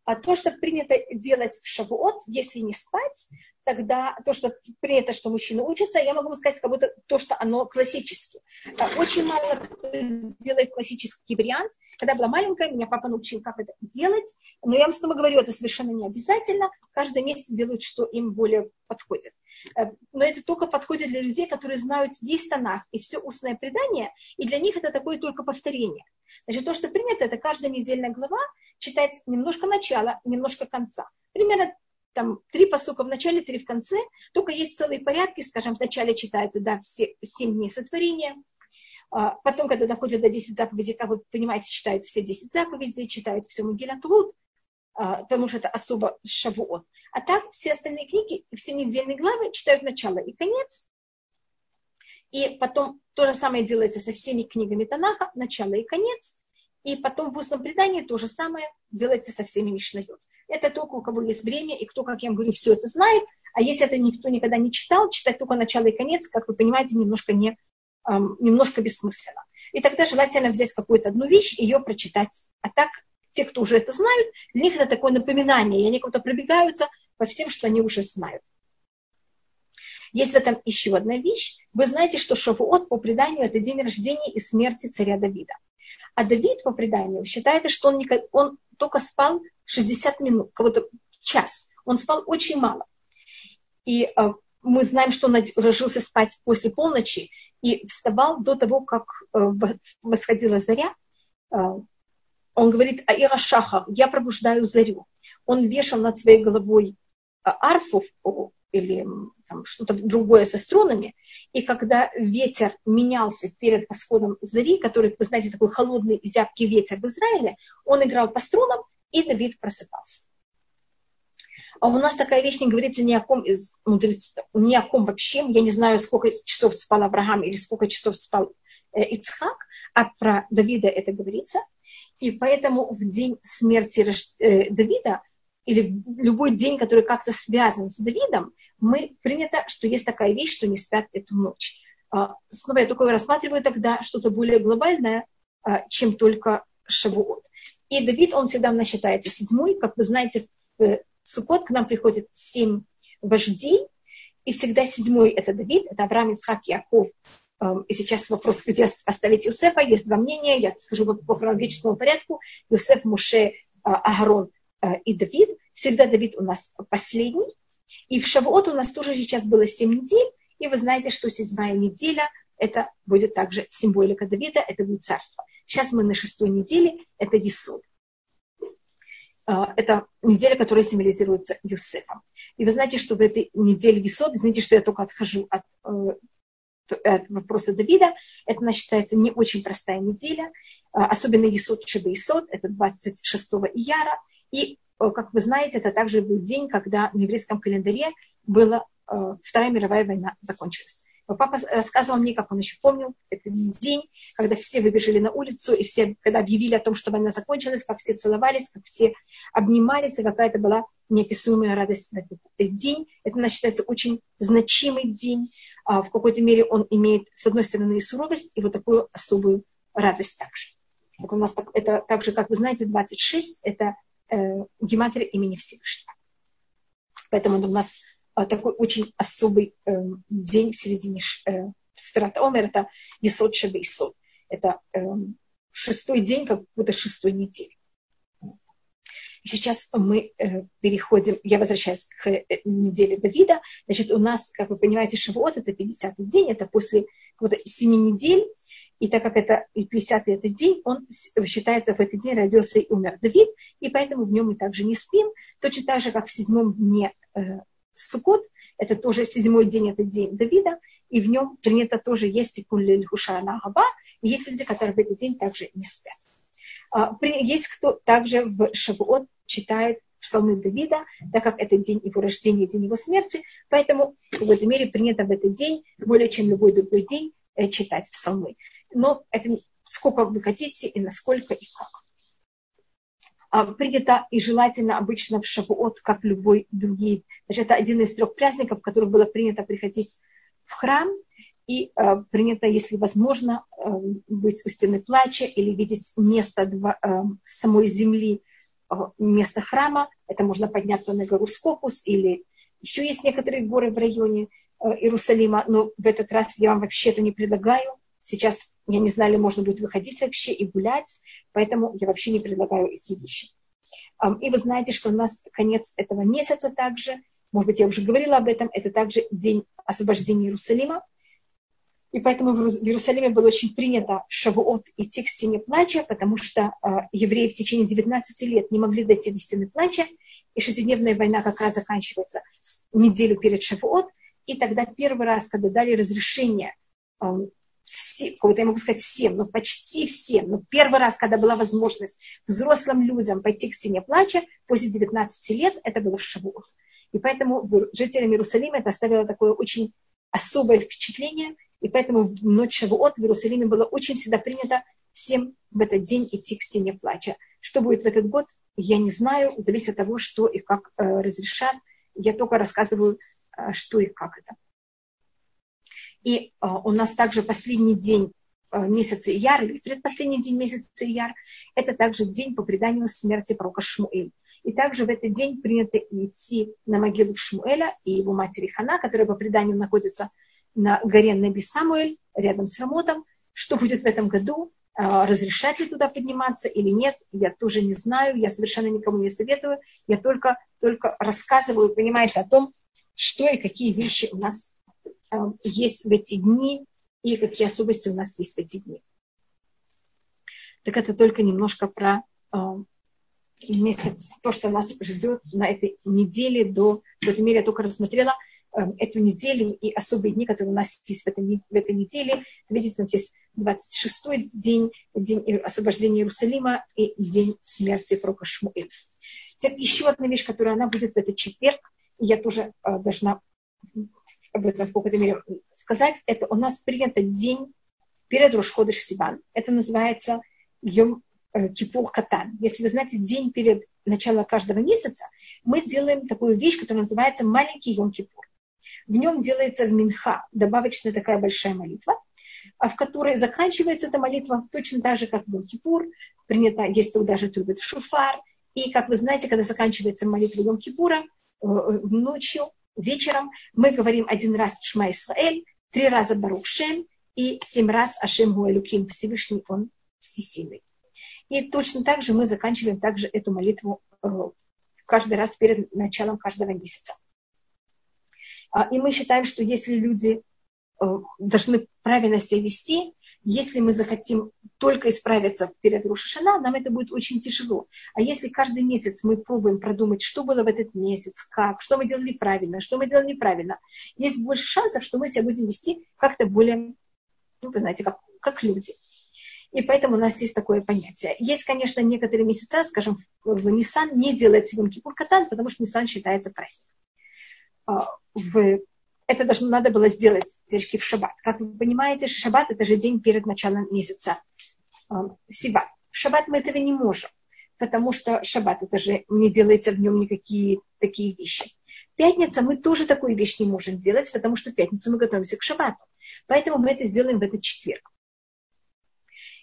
А то, что принято делать в шавуот, если не спать, тогда то, что принято, что мужчины учатся, я могу сказать, как будто то, что оно классически. Очень мало кто делает классический вариант, когда была маленькая, меня папа научил, как это делать. Но я вам снова говорю, это совершенно не обязательно. Каждое месяц делают, что им более подходит. Э, но это только подходит для людей, которые знают весь тонах и все устное предание, и для них это такое только повторение. Значит, то, что принято, это каждая недельная глава читать немножко начала, немножко конца. Примерно там три посука в начале, три в конце. Только есть целые порядки, скажем, в начале читается, да, все семь дней сотворения, потом, когда доходят до 10 заповедей, как вы понимаете, читают все 10 заповедей, читают все а, потому что это особо шавуот. А так все остальные книги, все недельные главы читают начало и конец. И потом то же самое делается со всеми книгами Танаха, начало и конец. И потом в устном предании то же самое делается со всеми Мишнайот. Это только у кого есть время, и кто, как я говорю, все это знает. А если это никто никогда не читал, читать только начало и конец, как вы понимаете, немножко не немножко бессмысленно. И тогда желательно взять какую-то одну вещь и ее прочитать. А так, те, кто уже это знают, для них это такое напоминание, и они как-то пробегаются по всем, что они уже знают. Есть в этом еще одна вещь. Вы знаете, что Шавуот по преданию это день рождения и смерти царя Давида. А Давид, по преданию, считается, что он, не, он только спал 60 минут, кого-то час. Он спал очень мало. И э, мы знаем, что он ложился спать после полночи и вставал до того, как э, восходила заря. Э, он говорит, Аира Шаха, я пробуждаю зарю. Он вешал над своей головой э, арфу или там, что-то другое со струнами, и когда ветер менялся перед восходом зари, который, вы знаете, такой холодный зябкий ветер в Израиле, он играл по струнам, и Давид просыпался. А у нас такая вещь не говорится ни о ком из мудрецов, ни о ком вообще. Я не знаю, сколько часов спал Авраам или сколько часов спал э, Ицхак, а про Давида это говорится. И поэтому в день смерти э, Давида или любой день, который как-то связан с Давидом, мы принято, что есть такая вещь, что не спят эту ночь. А, снова я только рассматриваю тогда что-то более глобальное, а, чем только Шавуот. И Давид, он всегда у нас считается седьмой. Как вы знаете, в Суккот к нам приходит семь вождей, и всегда седьмой – это Давид, это Авраам, Ицхак, Яков. И сейчас вопрос, где оставить Иосифа. Есть два мнения, я скажу по хронологическому порядку. Иосиф, Муше, а, Агарон и Давид. Всегда Давид у нас последний. И в Шавуот у нас тоже сейчас было семь недель, и вы знаете, что седьмая неделя – это будет также символика Давида, это будет царство. Сейчас мы на шестой неделе, это Есуд. А, это неделя, которая символизируется Юсефом. И вы знаете, что в этой неделе Есуд, извините, что я только отхожу от, э, от вопроса Давида, это она считается не очень простая неделя, а, особенно Есуд Чеба Есуд, это 26 ияра, и Э, как вы знаете, это также был день, когда в еврейском календаре была э, Вторая мировая война закончилась. Папа рассказывал мне, как он еще помнил этот день, когда все выбежали на улицу, и все, когда объявили о том, что война закончилась, как все целовались, как все обнимались, и какая-то была неописуемая радость в этот день. Это, она считается, очень значимый день. А в какой-то мере он имеет, с одной стороны, и суровость, и вот такую особую радость также. Это у нас так, это также, как вы знаете, 26 – это э, гематрия имени Всевышнего. Поэтому у нас такой очень особый э, день в середине э, Сферат Омер, это Исот Шеба Исот. Это э, шестой день, как будто шестой недели. Сейчас мы э, переходим, я возвращаюсь к э, неделе Давида. Значит, у нас, как вы понимаете, Шавуот – это 50-й день, это после какого-то 7 недель и так как это 50-й этот день, он считается, в этот день родился и умер Давид, и поэтому в нем мы также не спим. Точно так же, как в седьмом дне Суккот, это тоже седьмой день, это день Давида, и в нем принято тоже есть и куллель хушана габа, и есть люди, которые в этот день также не спят. А, есть кто также в Шавуот читает псалмы Давида, так как это день его рождения, день его смерти, поэтому в этой мере принято в этот день, более чем любой другой день, э, читать псалмы но это сколько вы хотите и насколько и как. А, принято и желательно обычно в Шавуот, как любой другой. Значит, это один из трех праздников, в которых было принято приходить в храм, и э, принято, если возможно, э, быть у стены плача или видеть место два, э, самой земли, э, место храма. Это можно подняться на гору Скопус или еще есть некоторые горы в районе э, Иерусалима, но в этот раз я вам вообще это не предлагаю. Сейчас я не знаю, ли можно будет выходить вообще и гулять, поэтому я вообще не предлагаю эти вещи. И вы знаете, что у нас конец этого месяца также, может быть, я уже говорила об этом, это также день освобождения Иерусалима. И поэтому в Иерусалиме было очень принято Шавуот идти к стене плача, потому что э, евреи в течение 19 лет не могли дойти до стены плача, и шестидневная война как раз заканчивается неделю перед Шавуот, и тогда первый раз, когда дали разрешение все, кого-то я могу сказать всем, но почти всем, но первый раз, когда была возможность взрослым людям пойти к стене плача после 19 лет, это было Шавуот. И поэтому жителям Иерусалима это оставило такое очень особое впечатление, и поэтому в ночь Шавуот в Иерусалиме было очень всегда принято всем в этот день идти к стене плача. Что будет в этот год, я не знаю, зависит от того, что и как э, разрешат. Я только рассказываю, э, что и как это. И а, у нас также последний день а, месяца Ияр, или предпоследний день месяца Ияр, это также день по преданию смерти пророка Шмуэль. И также в этот день принято идти на могилу Шмуэля и его матери Хана, которая по преданию находится на горе Неби Самуэль, рядом с Рамотом. Что будет в этом году? А, разрешать ли туда подниматься или нет, я тоже не знаю, я совершенно никому не советую, я только, только рассказываю, понимаете, о том, что и какие вещи у нас есть в эти дни и какие особенности у нас есть в эти дни. Так это только немножко про э, месяц, то, что нас ждет на этой неделе до, в этой мере я только рассмотрела э, эту неделю и особые дни, которые у нас есть в этой, в этой неделе. Видите, нас есть 26-й день, день освобождения Иерусалима и день смерти пророка Шмуэля. Теперь еще одна вещь, которая она будет в этот четверг, и я тоже э, должна об этом в какой-то мере сказать, это у нас принято день перед Рошходыш Сиван. Это называется Йом э, Кипур Катан. Если вы знаете, день перед началом каждого месяца, мы делаем такую вещь, которая называется маленький Йом Кипур. В нем делается в Минха добавочная такая большая молитва, а в которой заканчивается эта молитва точно так же, как в Йом-Кипур. Принято, есть даже трубит в шуфар. И, как вы знаете, когда заканчивается молитва Йом-Кипура, э, ночью, вечером, мы говорим один раз Шма Исраэль, три раза Барух Шем и семь раз Ашем Гуалюким, Всевышний Он Всесильный. И точно так же мы заканчиваем также эту молитву каждый раз перед началом каждого месяца. А, и мы считаем, что если люди Э, должны правильно себя вести. Если мы захотим только исправиться перед Рушишана, нам это будет очень тяжело. А если каждый месяц мы пробуем продумать, что было в этот месяц, как, что мы делали правильно, что мы делали неправильно, есть больше шансов, что мы себя будем вести как-то более, ну, вы знаете, как, как люди. И поэтому у нас есть такое понятие. Есть, конечно, некоторые месяца, скажем, в Nissan не делается Йом Кипур Катан, потому что Nissan считается праздником. А, в это должно надо было сделать девочки в шаббат. Как вы понимаете, шаббат это же день перед началом месяца э, Сибат. В шаббат мы этого не можем, потому что шаббат это же не делается в нем никакие такие вещи. Пятница мы тоже такую вещь не можем делать, потому что пятницу мы готовимся к шаббату. Поэтому мы это сделаем в этот четверг.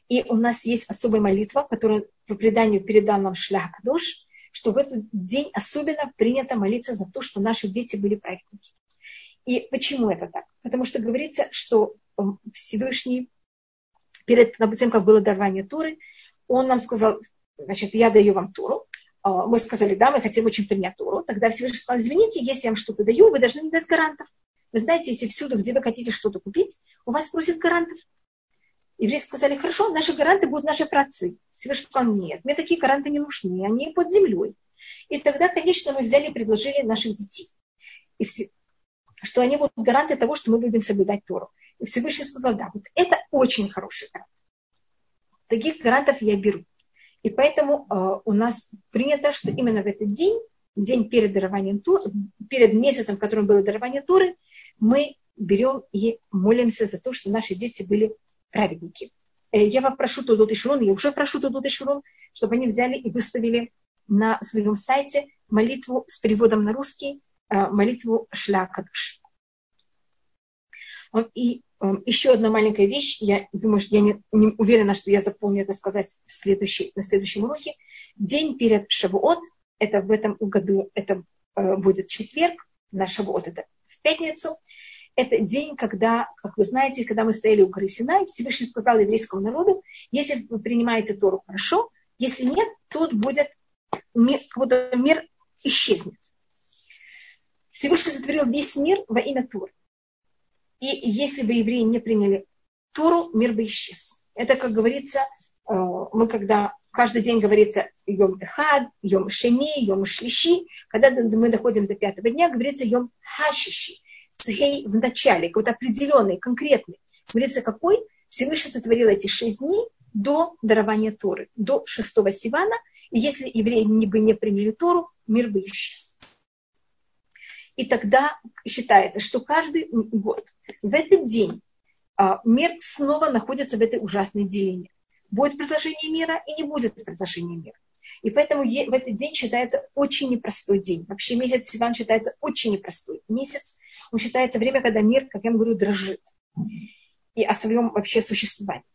И у нас есть особая молитва, которую по преданию передал нам Шлях Кадош, что в этот день особенно принято молиться за то, что наши дети были праведники. И почему это так? Потому что говорится, что Всевышний перед тем, как было дарование Туры, он нам сказал, значит, я даю вам Туру. А, мы сказали, да, мы хотим очень принять Туру. Тогда Всевышний сказал, извините, если я вам что-то даю, вы должны мне дать гарантов. Вы знаете, если всюду, где вы хотите что-то купить, у вас просят гарантов. Евреи сказали, хорошо, наши гаранты будут наши працы. Всевышний сказал, нет, мне такие гаранты не нужны, они под землей. И тогда, конечно, мы взяли и предложили наших детей. И что они будут гаранты того, что мы будем соблюдать Тору. И Всевышний сказал, да, вот это очень хороший гарант. Таких гарантов я беру. И поэтому э, у нас принято, что именно в этот день, день перед дарованием Торы, перед месяцем, в котором было дарование Торы, мы берем и молимся за то, что наши дети были праведники. Э, я попрошу Тудут и Шурон, я уже прошу Тудут и Шурон, чтобы они взяли и выставили на своем сайте молитву с переводом на русский, молитву Шля Кадуш. И еще одна маленькая вещь, я думаю, что я не, не уверена, что я запомню это сказать в следующий, на следующем уроке. День перед Шавуот, это в этом году, это э, будет четверг, на Шавуот это в пятницу. Это день, когда, как вы знаете, когда мы стояли у горы Синай, Всевышний сказал еврейскому народу, если вы принимаете Тору, хорошо, если нет, тут будет мир, мир исчезнет. Всевышний сотворил весь мир во имя Тур. И если бы евреи не приняли Туру, мир бы исчез. Это, как говорится, э, мы когда каждый день говорится Йом Эхад, Йом Шеми, Йом Шлиши, когда мы доходим до пятого дня, говорится Йом Хашиши, с Хей в начале, какой-то определенный, конкретный. Говорится, какой? Всевышний сотворил эти шесть дней до дарования Торы, до шестого Сивана, и если евреи бы не приняли Тору, мир бы исчез. И тогда считается, что каждый год в этот день а, мир снова находится в этой ужасной дилемме. Будет предложение мира и не будет предложения мира. И поэтому в этот день считается очень непростой день. Вообще месяц Сиван считается очень непростой месяц. Он считается время, когда мир, как я говорю, дрожит. И о своем вообще существовании.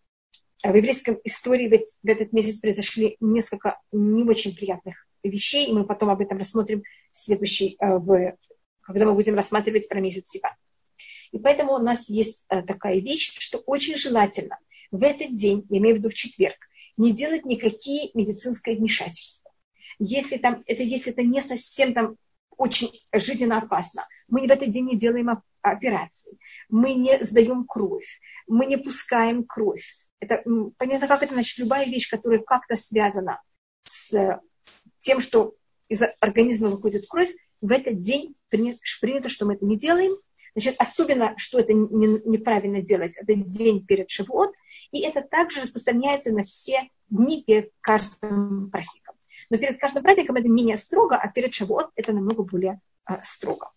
А в еврейском истории в этот месяц произошли несколько не очень приятных вещей, и мы потом об этом рассмотрим в следующий, э, в когда мы будем рассматривать про месяц Сиван. И поэтому у нас есть э, такая вещь, что очень желательно в этот день, я имею в виду в четверг, не делать никакие медицинские вмешательства. Если там, это, если это не совсем там очень жизненно опасно, мы в этот день не делаем операции, мы не сдаем кровь, мы не пускаем кровь. Это, понятно, как это значит, любая вещь, которая как-то связана с тем, что из организма выходит кровь, в этот день принято, что мы это не делаем. Значит, особенно, что это не, неправильно делать, это день перед Шивот, и это также распространяется на все дни перед каждым праздником. Но перед каждым праздником это менее строго, а перед Шивот это намного более а, строго.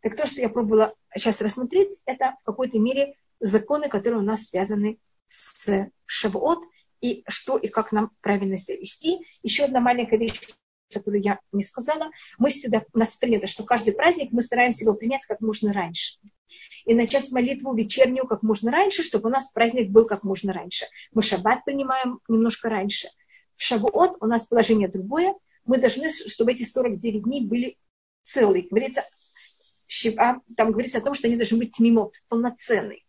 Так то, что я пробовала сейчас рассмотреть, это в какой-то мере законы, которые у нас связаны с Шавуот, и что и как нам правильно себя вести. Еще одна маленькая вещь, которую я не сказала. Мы всегда, у нас принято, что каждый праздник мы стараемся его принять как можно раньше. И начать молитву вечернюю как можно раньше, чтобы у нас праздник был как можно раньше. Мы шаббат принимаем немножко раньше. В Шавуот у нас положение другое. Мы должны, чтобы эти 49 дней были целые. Говорится, там говорится о том, что они должны быть мимот, полноценные.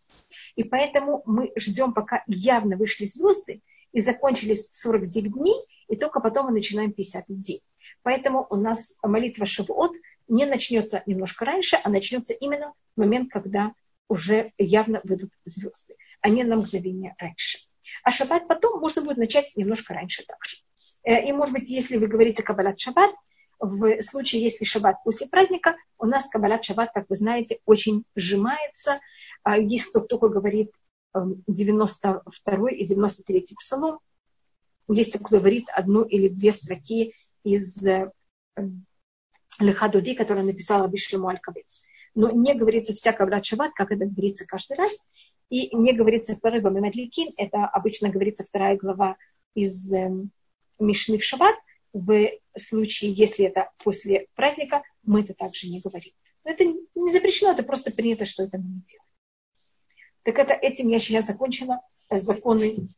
И поэтому мы ждем, пока явно вышли звезды, и закончились 49 дней, и только потом мы начинаем 50 день. Поэтому у нас молитва Шавуот не начнется немножко раньше, а начнется именно в момент, когда уже явно выйдут звезды, а не на мгновение раньше. А шаббат потом можно будет начать немножко раньше также. Э, и, может быть, если вы говорите Каббалат Шаббат, в случае, если шаббат после праздника, у нас Каббалат Шаббат, как вы знаете, очень сжимается. А есть кто только говорит 92 эм, и 93 псалом. Есть кто говорит одну или две строки из э, Лехадуди, которую написала Бишлему Алькавец. Но не говорится вся Каббалат Шаббат, как это говорится каждый раз. И не говорится Парыба Мемадликин, это обычно говорится вторая глава из э, Мишны в Шаббат – в случае, если это после праздника, мы это также не говорим. Но это не запрещено, это просто принято, что это мы не делаем. Так это этим я сейчас закончила э, законы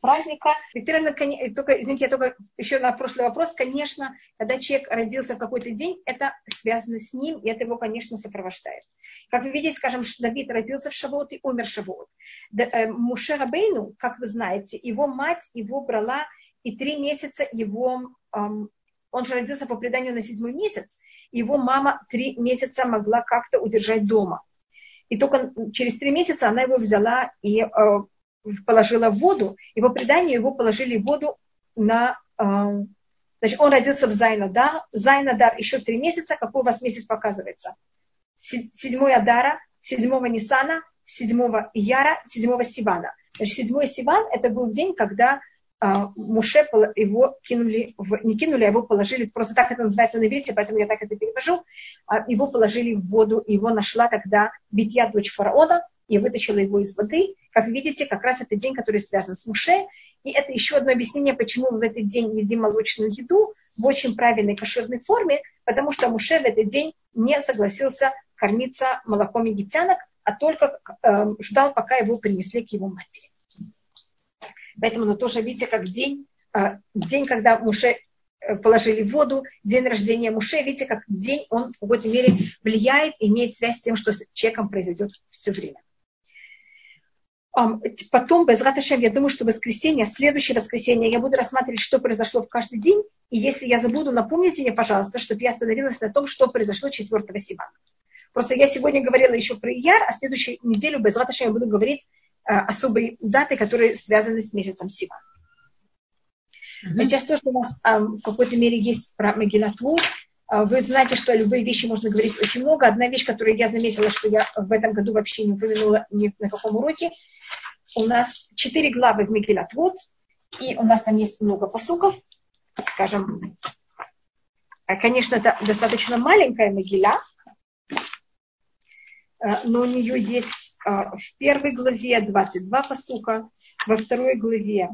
праздника. Виктория, только, извините, я только еще на прошлый вопрос. Конечно, когда человек родился в какой-то день, это связано с ним, и это его, конечно, сопровождает. Как вы видите, скажем, Давид родился в Шавуот и умер в Шавуот. Э, Муше Рабейну, как вы знаете, его мать его брала и три месяца его, он же родился по преданию на седьмой месяц, его мама три месяца могла как-то удержать дома. И только через три месяца она его взяла и э, положила в воду, и по преданию его положили в воду на... Значит, он родился в Зайнадар. Зайнадар еще три месяца. Какой у вас месяц показывается? Седьмой Адара, седьмого Нисана, седьмого Яра, седьмого Сивана. Значит, седьмой Сиван – это был день, когда а, Муше его кинули, в, не кинули, а его положили, просто так это называется на иврите, поэтому я так это перевожу, а, его положили в воду, его нашла тогда Битья, дочь фараона, и вытащила его из воды. Как видите, как раз это день, который связан с Муше, и это еще одно объяснение, почему мы в этот день едим молочную еду в очень правильной кошерной форме, потому что Муше в этот день не согласился кормиться молоком египтянок, а только э, ждал, пока его принесли к его матери. Поэтому ну, тоже видите, как день, а, день, когда Муше э, положили в воду, день рождения Муше, видите, как день, он в какой-то мере влияет, имеет связь с тем, что с человеком произойдет все время. Потом, без Раташем, я думаю, что воскресенье, следующее воскресенье, я буду рассматривать, что произошло в каждый день. И если я забуду, напомните мне, пожалуйста, чтобы я остановилась на том, что произошло 4 Сивана. Просто я сегодня говорила еще про Ияр, а следующую неделю без Раташем я буду говорить Э, особые даты, которые связаны с месяцем Сива. Mm-hmm. Сейчас то, что у нас в какой-то мере есть про Магилатву, вы знаете, что любые вещи можно говорить очень много. Одна вещь, которую я заметила, что я в этом году вообще не упомянула ни на каком уроке, у нас четыре главы в Мегилат и у нас там есть много посуков, скажем, конечно, это достаточно маленькая Мегила, но у нее есть а, в первой главе 22 посука, во второй главе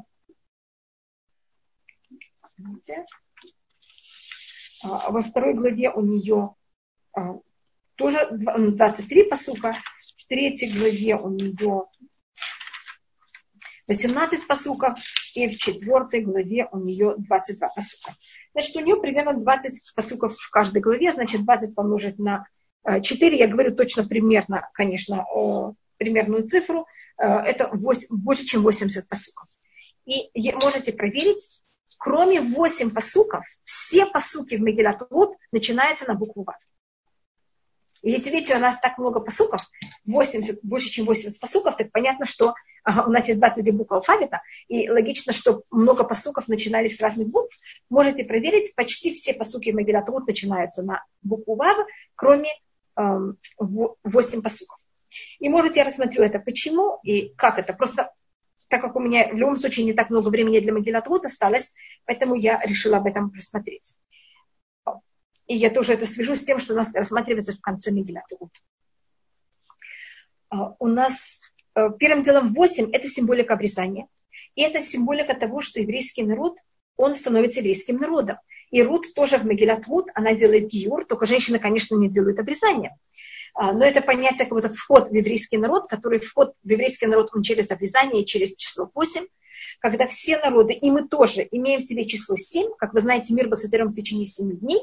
а, во второй главе у нее а, тоже 23 посука, в третьей главе у нее 18 посуков, и в четвертой главе у нее 22 посука. Значит, у нее примерно 20 посуков в каждой главе, значит, 20 помножить на 4, я говорю точно примерно, конечно, примерную цифру, это 8, больше, чем 80 посуков. И можете проверить, кроме 8 посуков, все посуки в Мегилат Рут начинаются на букву Вав. И если видите, у нас так много посуков, 80, больше, чем 80 посуков, так понятно, что у нас есть 22 буквы алфавита, и логично, что много посуков начинались с разных букв. Можете проверить, почти все посуки в Мегилат Рут начинаются на букву Вав, кроме эм, 8 посуков. И можете я рассмотрю это, почему и как это. Просто так как у меня в любом случае не так много времени для Магилат Рут осталось, поэтому я решила об этом просмотреть. И я тоже это свяжу с тем, что у нас рассматривается в конце Мегилат а, У нас э, первым делом 8 – это символика обрезания. И это символика того, что еврейский народ, он становится еврейским народом. И Рут тоже в Мегилат Рут, она делает гиюр, только женщины, конечно, не делают обрезание. А, но это понятие как будто вход в еврейский народ, который вход в еврейский народ, он через обрезание через число 8, когда все народы, и мы тоже имеем в себе число 7, как вы знаете, мир был сотворен в течение 7 дней,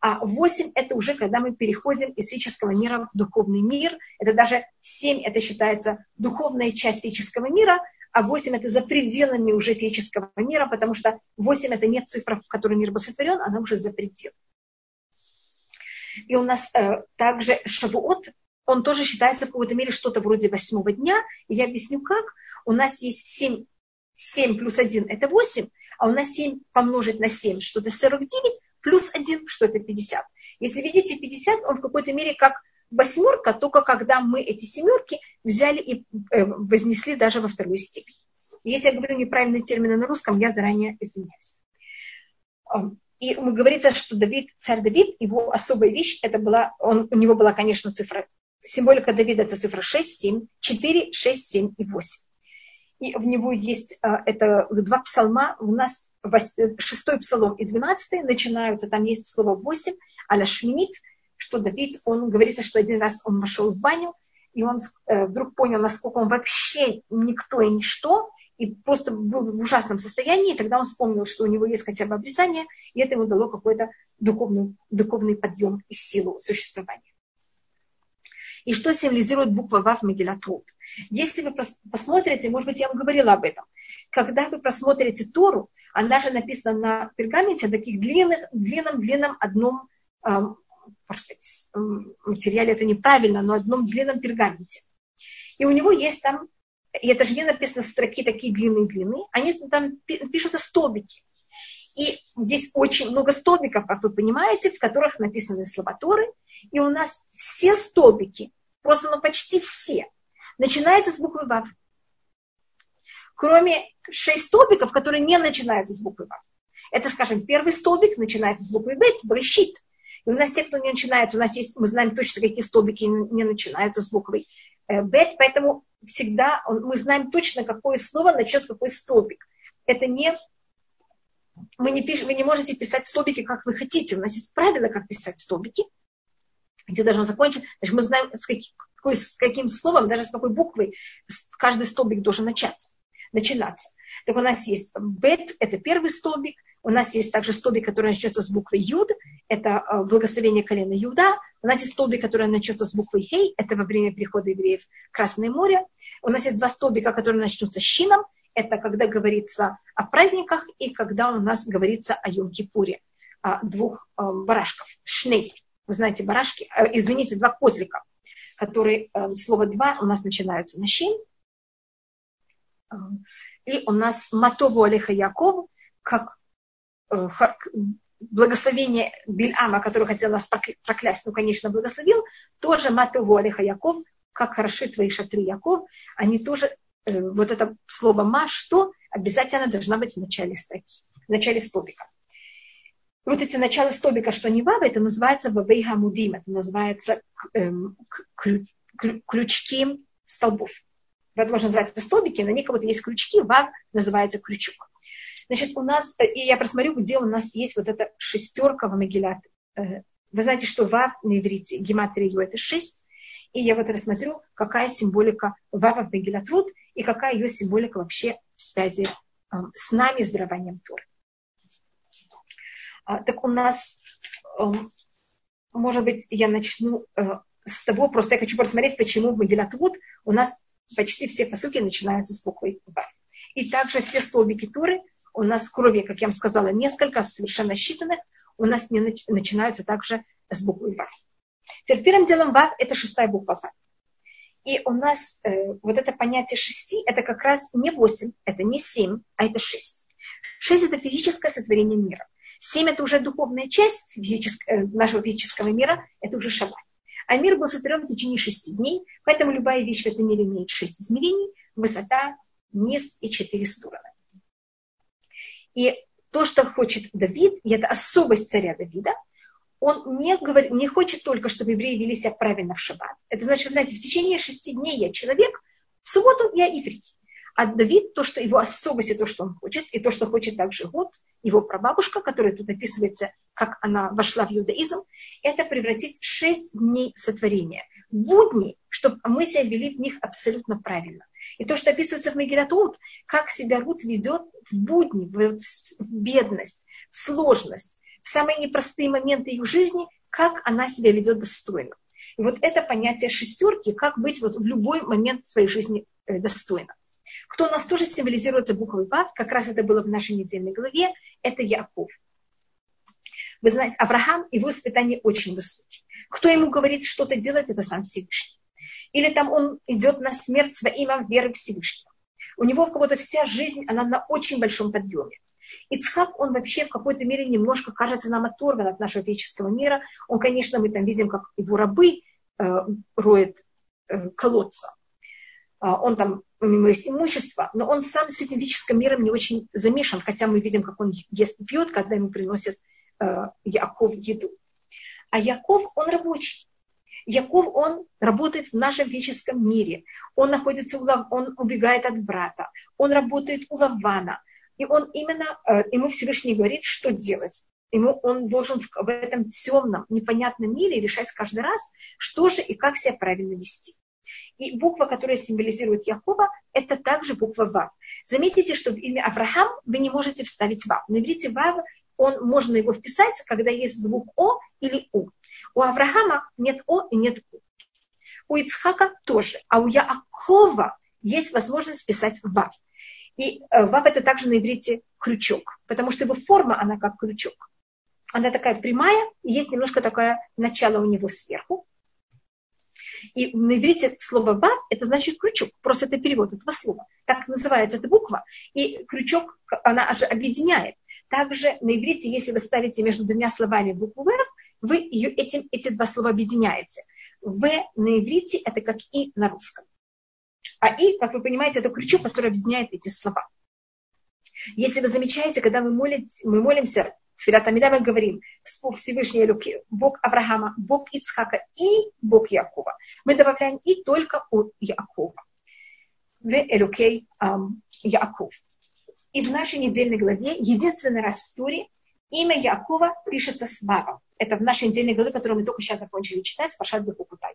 а 8 – это уже когда мы переходим из физического мира в духовный мир. Это даже 7 – это считается духовная часть физического мира, а 8 – это за пределами уже физического мира, потому что 8 – это не цифра, в которой мир был сотворен, она уже за пределом. И у нас э, также Шавуот, он тоже считается в какой-то мере что-то вроде восьмого дня. И я объясню как. У нас есть 7, 7 плюс 1 – это 8, а у нас 7 помножить на 7, что это 49, плюс 1, что это 50. Если видите 50, он в какой-то мере как восьмерка, только когда мы эти семерки взяли и э, вознесли даже во вторую степень. Если я говорю неправильные термины на русском, я заранее извиняюсь. И говорится, что Давид, царь Давид, его особая вещь, это была, он, у него была, конечно, цифра, символика Давида это цифра 6, 7, 4, 6, 7 и 8. И в него есть, а, это два псалма, у нас шестой псалом и двенадцатый начинаются, там есть слово восемь, аля шминит, что Давид, он говорится, что один раз он вошел в баню, и он э, вдруг понял, насколько он вообще никто и ничто, и просто был в ужасном состоянии, и тогда он вспомнил, что у него есть хотя бы обрезание, и это ему дало какой-то духовный, духовный подъем и силу существования. И что символизирует буква Вав Мегилатрут? Если вы посмотрите, может быть, я вам говорила об этом, когда вы просмотрите Тору, она же написана на пергаменте, таких длинных, длинном, длинном одном эм, сказать, материале, это неправильно, но одном длинном пергаменте. И у него есть там и это же не написано строки такие длинные-длинные, они там пишутся столбики. И здесь очень много столбиков, как вы понимаете, в которых написаны слова Торы. И у нас все столбики, просто ну почти все, начинаются с буквы Вав. Кроме шесть столбиков, которые не начинаются с буквы Вав. Это, скажем, первый столбик начинается с буквы Бет, Брещит. И у нас те, кто не начинает, у нас есть, мы знаем точно, какие столбики не начинаются с буквой э, Бет, поэтому всегда, мы знаем точно, какое слово начнет какой столбик. Это не мы не пишем, вы не можете писать столбики, как вы хотите. У нас есть правила, как писать столбики, где должно закончить. Значит, мы знаем, с, какой, с каким словом, даже с какой буквой каждый столбик должен начаться, начинаться. Так у нас есть бет, это первый столбик. У нас есть также столбик, который начнется с буквы юд, это э, благословение колена Юда. У нас есть столбик, который начнется с буквы Хей, это во время прихода евреев в Красное море. У нас есть два столбика, которые начнутся с Шином, это когда говорится о праздниках и когда у нас говорится о Йом-Кипуре, двух э, барашков, шней. Вы знаете, барашки, э, извините, два козлика, которые, слово два у нас начинаются на Шин. И у нас Матову Алеха Яков, как благословение Бильама, который хотел нас проклясть, ну, конечно, благословил, тоже Матову Алиха Яков, как хороши твои шатры Яков, они тоже, э, вот это слово ма, что обязательно должна быть в начале строки, в начале столбика. Вот эти начала столбика, что не вава, это называется вавейга мудим, это называется эм, ключки столбов. Возможно, называется столбики, на них вот есть крючки, вав называется крючок. Значит, у нас, э, и я просмотрю, где у нас есть вот эта шестерка в Амагилят. Э, вы знаете, что вав на иврите, гематрия ее это шесть. И я вот рассмотрю, какая символика вава в Мегилат Рут и какая ее символика вообще в связи э, с нами, с дарованием Торы. А, так у нас, может быть, я начну с того, просто я хочу посмотреть, почему в Мегилат Рут у нас почти все посуки начинаются с буквы Вав. И также все столбики Туры, у нас крови, как я вам сказала, несколько совершенно считанных, у нас не нач- начинаются также с буквы Вав. Теперь первым делом Вав – это шестая буква Вав. И у нас э, вот это понятие шести, это как раз не восемь, это не семь, а это шесть. Шесть – это физическое сотворение мира. Семь – это уже духовная часть физического, э, нашего физического мира, это уже шаббат. А мир был сотворен в течение шести дней, поэтому любая вещь в этом мире имеет шесть измерений, высота, низ и четыре стороны. И то, что хочет Давид, и это особость царя Давида, он не, говорит, не хочет только, чтобы евреи вели себя правильно в шаббат. Это значит, знаете, в течение шести дней я человек, в субботу я еврей. А Давид, то, что его особость, и то, что он хочет, и то, что хочет также год, его прабабушка, которая тут описывается, как она вошла в иудаизм, это превратить шесть дней сотворения. Будни, чтобы мы себя вели в них абсолютно правильно. И то, что описывается в Мегилат Рут, как себя Рут ведет в будни, в бедность, в сложность, в самые непростые моменты их жизни, как она себя ведет достойно. И вот это понятие шестерки, как быть вот в любой момент своей жизни э, достойно. Кто у нас тоже символизируется буквой Вав, как раз это было в нашей недельной главе, это Яков. Вы знаете, Авраам, его испытания очень высокие. Кто ему говорит что-то делать, это сам Всевышний. Или там он идет на смерть во имя веры Всевышнего. У него как будто вся жизнь, она на очень большом подъеме. Ицхак, он вообще в какой-то мере немножко кажется нам оторван от нашего физического мира. Он, конечно, мы там видим, как его рабы э, роют э, колодца. А, он там, у него есть имущество, но он сам с этим физическим миром не очень замешан, хотя мы видим, как он ест пьет, когда ему приносят э, Яков еду. А Яков, он рабочий. Яков, он работает в нашем физическом мире. Он находится, у Лав... он убегает от брата. Он работает у Лавана. И он именно, э, ему Всевышний говорит, что делать. Ему он должен в этом темном, непонятном мире решать каждый раз, что же и как себя правильно вести. И буква, которая символизирует Якова, это также буква Вав. Заметите, что в имя Авраам вы не можете вставить Вав. На иврите Вав, он, можно его вписать, когда есть звук О или У. У Авраама нет О и нет У. У Ицхака тоже. А у Яакова есть возможность вписать Вав. И э, Вав это также на иврите крючок, потому что его форма, она как крючок. Она такая прямая, есть немножко такое начало у него сверху. И на иврите слово «бав» – это значит крючок. Просто это перевод этого слова. Так называется эта буква. И крючок, она же объединяет. Также на иврите, если вы ставите между двумя словами букву «в», вы ее, этим, эти два слова объединяете. «В» на иврите – это как «и» на русском. А «и», как вы понимаете, это крючок, который объединяет эти слова. Если вы замечаете, когда мы, молите, мы молимся Тфилат Амида мы говорим, Всевышний Люки, Бог Авраама, Бог Ицхака и Бог Якова. Мы добавляем и только у Якова. В Элюкей Яков. И в нашей недельной главе единственный раз в туре имя Якова пишется с Вавом. Это в нашей недельной главе, которую мы только сейчас закончили читать, Пашат Бехукутай.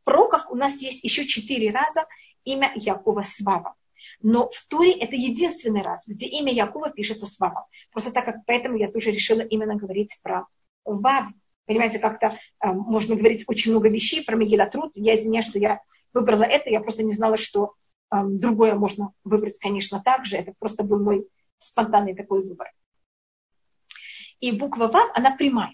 В пророках у нас есть еще четыре раза имя Якова с Вавом. Но в Туре это единственный раз, где имя Якова пишется с. Просто так как поэтому я тоже решила именно говорить про Вав. Понимаете, как-то э, можно говорить очень много вещей про Мегила Труд. Я извиняюсь, что я выбрала это, я просто не знала, что э, другое можно выбрать, конечно, так же. Это просто был мой спонтанный такой выбор. И буква Вав, она прямая.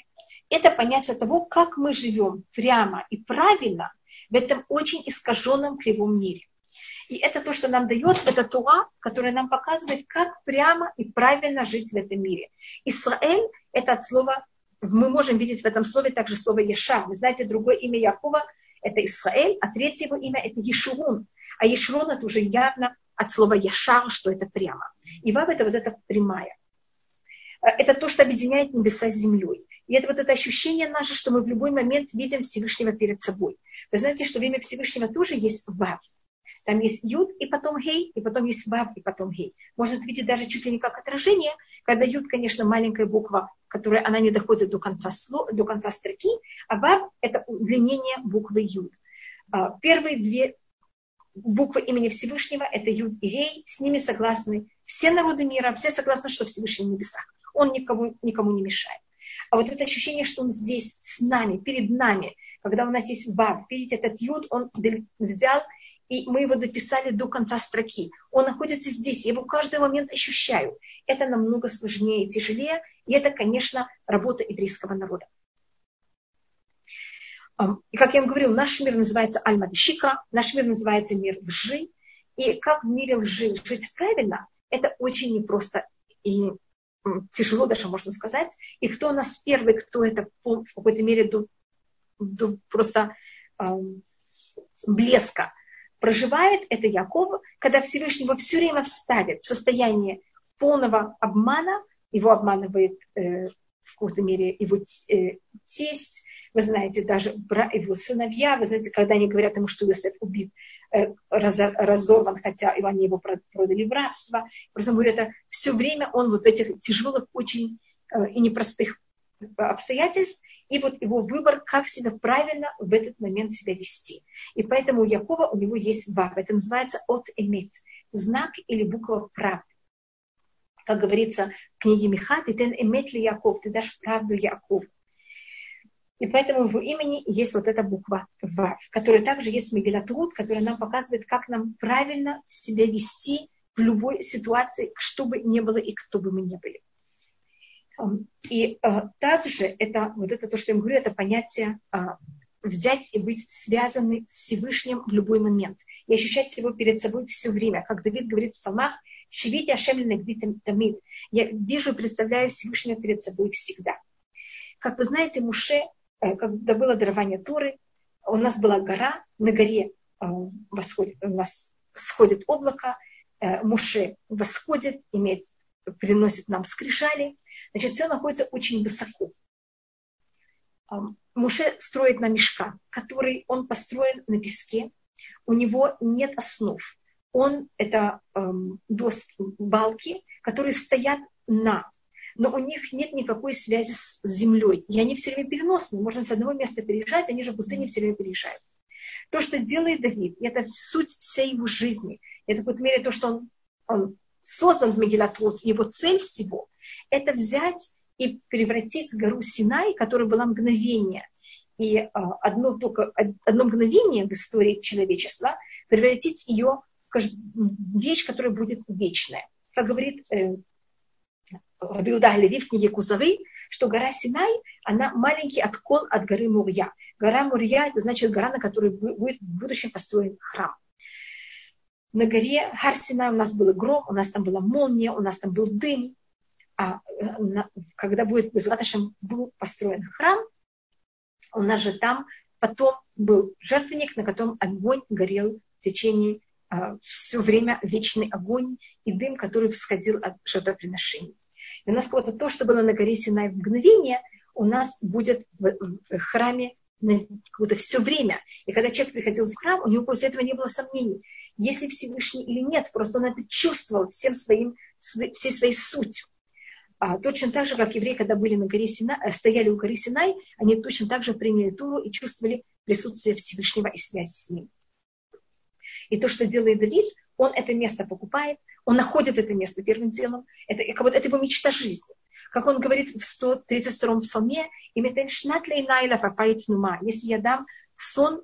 Это понятие того, как мы живем прямо и правильно в этом очень искаженном кривом мире. И это то, что нам дает, это Туа, которая нам показывает, как прямо и правильно жить в этом мире. Исраэль – это от слова, мы можем видеть в этом слове также слово Ешар. Вы знаете, другое имя Якова – это Исраэль, а третье его имя – это Ешурун. А Ешурун – это уже явно от слова Яшар, что это прямо. И Вав – это вот это прямая. Это то, что объединяет небеса с землей. И это вот это ощущение наше, что мы в любой момент видим Всевышнего перед собой. Вы знаете, что в имя Всевышнего тоже есть Вав. Там есть юд и потом гей, и потом есть вав и потом гей. Можно это видеть даже чуть ли не как отражение, когда юд, конечно, маленькая буква, которая она не доходит до конца, слова, до конца строки, а вав – это удлинение буквы юд. А, первые две буквы имени Всевышнего – это юд и гей, с ними согласны все народы мира, все согласны, что Всевышний в небесах. Он никому, никому не мешает. А вот это ощущение, что он здесь с нами, перед нами, когда у нас есть вав, видите, этот юд, он взял и мы его дописали до конца строки. Он находится здесь, я его каждый момент ощущаю. Это намного сложнее и тяжелее, и это, конечно, работа еврейского народа. И как я вам говорил, наш мир называется Аль-Мадшика, наш мир называется мир лжи. И как в мире лжи жить правильно, это очень непросто и тяжело даже, можно сказать. И кто у нас первый, кто это в какой-то мере до, до просто эм, блеска проживает, это Яков, когда Всевышний его все время вставит в состояние полного обмана, его обманывает э, в какой-то мере его э, тесть, вы знаете, даже его сыновья, вы знаете, когда они говорят ему, что Иосиф убит, э, разорван, хотя они его продали в рабство. Просто говорю, это все время он вот в этих тяжелых очень э, и непростых обстоятельств, и вот его выбор, как себя правильно в этот момент себя вести. И поэтому у Якова у него есть вав. Это называется от эмит. Знак или буква правды. Как говорится в книге Миха, ты тен эмет ли Яков, ты дашь правду Якову. И поэтому в имени есть вот эта буква В, которая также есть Мегилатруд, которая нам показывает, как нам правильно себя вести в любой ситуации, что бы ни было и кто бы мы ни были. И а, также это, вот это то, что я говорю, это понятие а, взять и быть связаны с Всевышним в любой момент. И ощущать его перед собой все время. Как Давид говорит в псалмах, «Шевите Ашем тамид». Я вижу, представляю Всевышнего перед собой всегда. Как вы знаете, Муше Э, когда было дарование Торы, у нас была гора, на горе э, восходит, у нас сходит облако, э, Муше восходит, имеет, приносит нам скрижали. Значит, все находится очень высоко. Муше строит на мешка, который он построен на песке. У него нет основ. Он это эм, доски, балки, которые стоят на но у них нет никакой связи с землей. И они все время переносные. Можно с одного места переезжать, они же в пустыне все время переезжают. То, что делает Давид, это суть всей его жизни. Это какой-то мере то, что он, он создан в Мегилатрот, его цель всего, это взять и превратить гору Синай, которая была мгновение, и а, одно, только, одно мгновение в истории человечества, превратить ее в вещь, которая будет вечная. Как говорит Рабиуда Леви в книге Кузовы, что гора Синай, она маленький откол от горы Мурья. Гора Мурья – это значит гора, на которой будет в будущем построен храм. На горе Хар Синай у нас был гром, у нас там была молния, у нас там был дым. А э, когда будет без был построен храм, у нас же там потом был жертвенник, на котором огонь горел в течение а, все время вечный огонь и дым, который всходил от жертвоприношений. У нас вот то, что было на горе Синай в мгновение, у нас будет в, в храме как все время. И когда человек приходил в храм, у него после этого не было сомнений, есть ли Всевышний или нет. Просто он это чувствовал всем своим, всей своей сутью. А, точно так же, как евреи, когда были на горе Синай, э, стояли у горы Синай, они точно так же приняли Туру и чувствовали присутствие Всевышнего и связь с ним. И то, что делает Давид, он это место покупает, он находит это место первым делом. Это, как будто это его мечта жизни. Как он говорит в 132-м псалме, если я дам сон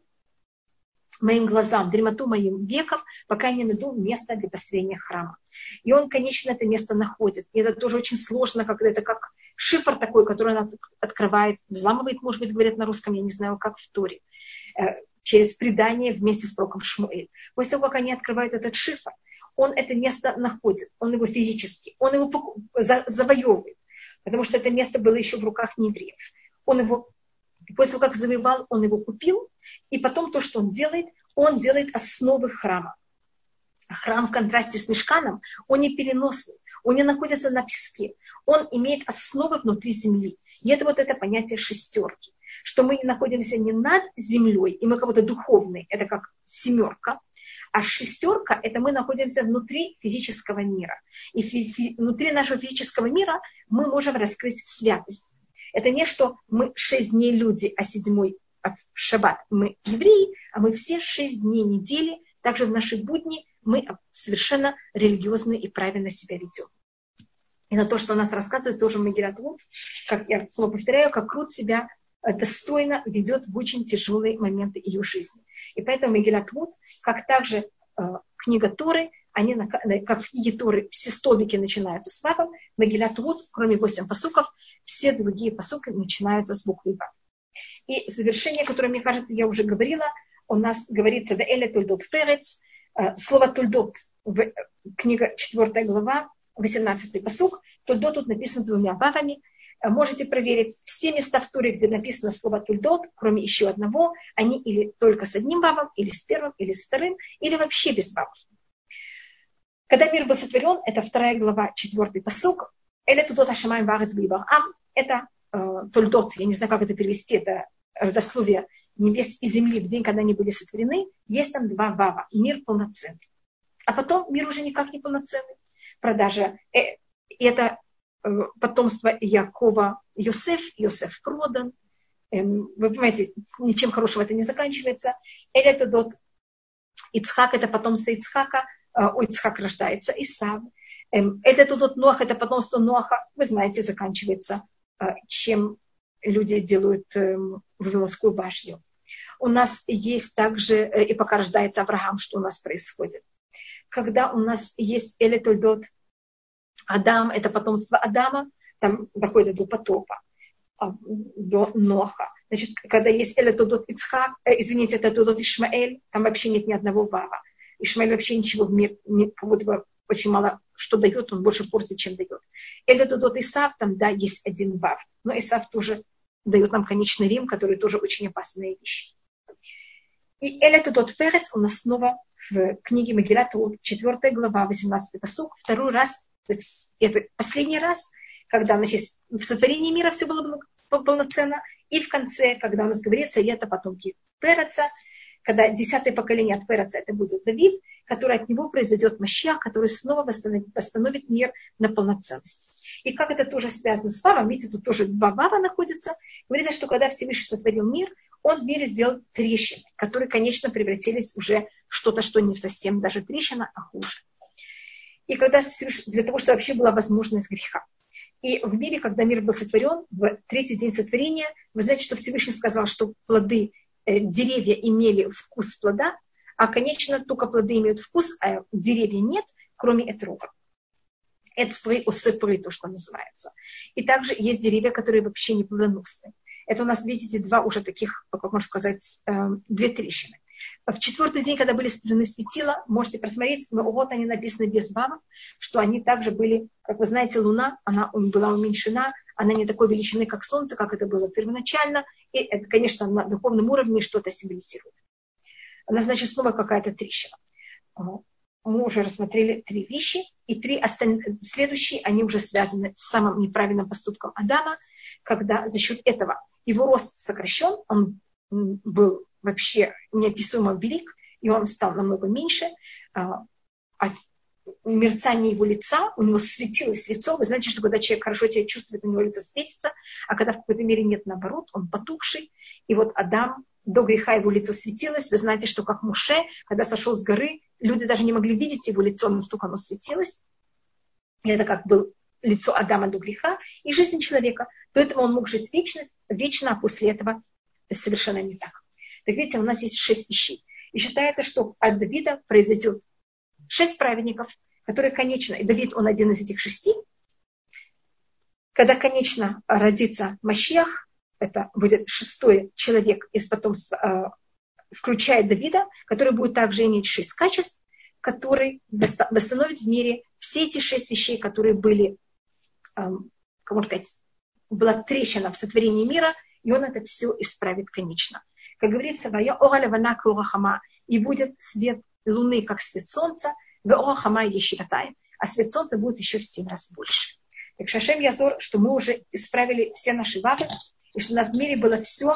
моим глазам, дремоту моим веков, пока я не найду место для построения храма. И он, конечно, это место находит. И это тоже очень сложно, когда это как шифр такой, который он открывает, взламывает, может быть, говорят на русском, я не знаю, как в Торе, э, через предание вместе с пророком Шмуэль. После того, как они открывают этот шифр, он это место находит, он его физически, он его завоевывает, потому что это место было еще в руках неевреев. Он его, после того, как завоевал, он его купил, и потом то, что он делает, он делает основы храма. Храм в контрасте с мешканом, он не переносный, он не находится на песке, он имеет основы внутри земли. И это вот это понятие шестерки, что мы находимся не над землей, и мы как будто духовные, это как семерка, а шестерка – это мы находимся внутри физического мира. И фи- фи- внутри нашего физического мира мы можем раскрыть святость. Это не что мы шесть дней люди, а седьмой а шаббат мы евреи, а мы все шесть дней недели, также в наши будни мы совершенно религиозно и правильно себя ведем. И на то, что у нас рассказывает, тоже Магиратвуд, как я снова повторяю, как крут себя достойно ведет в очень тяжелые моменты ее жизни. И поэтому Мегилат Вуд, как также э, книга Торы, они, как в книге Торы, все столбики начинаются с Вавом, Мегилат Вуд, кроме восемь посуков, все другие посуки начинаются с буквы Вав. И завершение, которое, мне кажется, я уже говорила, у нас говорится в Эле Тульдот Перец, слово Тульдот, в, книга 4 глава, 18 посук, Тульдот тут написан двумя вавами, можете проверить все места в Туре, где написано слово тульдот, кроме еще одного, они или только с одним вавом, или с первым, или с вторым, или вообще без вавов. Когда мир был сотворен, это вторая глава, четвертый посук, Эле тудот ашамаем варец ам, это э, тульдот, я не знаю, как это перевести, это родословие небес и земли в день, когда они были сотворены, есть там два вава, мир полноценный. А потом мир уже никак не полноценный. Продажа, э, это э, потомство Якова Йосеф, Йосеф продан. Эм, вы понимаете, ничем хорошего это не заканчивается. Эль это дот Ицхак, это потомство Ицхака, э, у Ицхак рождается Исав. Эм, это тот Ноах, это потомство Ноаха, вы знаете, заканчивается, э, чем люди делают эм, Вавилонскую башню. У нас есть также, э, и пока рождается Авраам, что у нас происходит. Когда у нас есть Элитольдот, Адам, это потомство Адама, там доходит до потопа, а, до Ноха. Значит, когда есть Элитольдот Ицхак, э, извините, это Тодот Ишмаэль, там вообще нет ни одного вава. Ишмаэль вообще ничего в мир, не, как будто бы очень мало что дает, он больше портит, чем дает. Элитольдот Исав, там, да, есть один вав, но Исав тоже дает нам конечный Рим, который тоже очень опасная вещь. И Эля тот Ферец у нас снова в книге Магилат, 4 глава, 18 посук, второй раз, это последний раз, когда значит, в сотворении мира все было полноценно, и в конце, когда у нас говорится, и это потомки Переца, когда десятое поколение от Переца, это будет Давид, который от него произойдет Мащах, который снова восстановит, восстановит мир на полноценность. И как это тоже связано с Вавом, видите, тут тоже два Вава находятся. Говорится, что когда Всевышний сотворил мир, он в мире сделал трещины, которые, конечно, превратились уже в что-то, что не совсем даже трещина, а хуже. И когда для того, чтобы вообще была возможность греха. И в мире, когда мир был сотворен, в третий день сотворения, вы знаете, что Всевышний сказал, что плоды, э, деревья имели вкус плода, а, конечно, только плоды имеют вкус, а деревья нет, кроме этрога. Эцпры, осыпры, то, что называется. И также есть деревья, которые вообще не плодоносны. Это у нас, видите, два уже таких, как можно сказать, эм, две трещины. В четвертый день, когда были стороны светила, можете просмотреть, но вот они написаны без вавов, что они также были, как вы знаете, Луна, она была уменьшена, она не такой величины, как Солнце, как это было первоначально, и это, конечно, на духовном уровне что-то символизирует. Она, значит, снова какая-то трещина. Мы уже рассмотрели три вещи, и три остальные, следующие, они уже связаны с самым неправильным поступком Адама, когда за счет этого его рост сокращен, он был вообще неописуемо велик, и он стал намного меньше. А, а мерцание его лица, у него светилось лицо. Вы знаете, что когда человек хорошо себя чувствует, у него лицо светится, а когда в какой-то мере нет наоборот, он потухший. И вот Адам, до греха его лицо светилось. Вы знаете, что как Муше, когда сошел с горы, люди даже не могли видеть его лицо, настолько оно светилось. И это как был лицо Адама до греха и жизнь человека. До этого он мог жить вечность, вечно, а после этого совершенно не так. Так видите, у нас есть шесть вещей. И считается, что от Давида произойдет шесть праведников, которые, конечно, и Давид, он один из этих шести, когда, конечно, родится Машиах, это будет шестой человек из потомства, э, включая Давида, который будет также иметь шесть качеств, который восстановит в мире все эти шесть вещей, которые были, эм, как можно сказать, была трещина в сотворении мира, и он это все исправит конечно. Как говорится, «Вая оралевана хама» и будет свет луны, как свет солнца, в орахама ешиватай, а свет солнца будет еще в семь раз больше. Так Шашем Язор, что мы уже исправили все наши вады, и что у нас в мире было все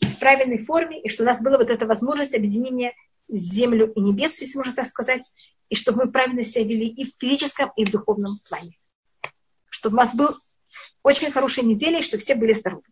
в правильной форме, и что у нас была вот эта возможность объединения землю и небес, если можно так сказать, и чтобы мы правильно себя вели и в физическом, и в духовном плане. Чтобы у нас был очень хорошая неделя, и чтобы все были здоровы.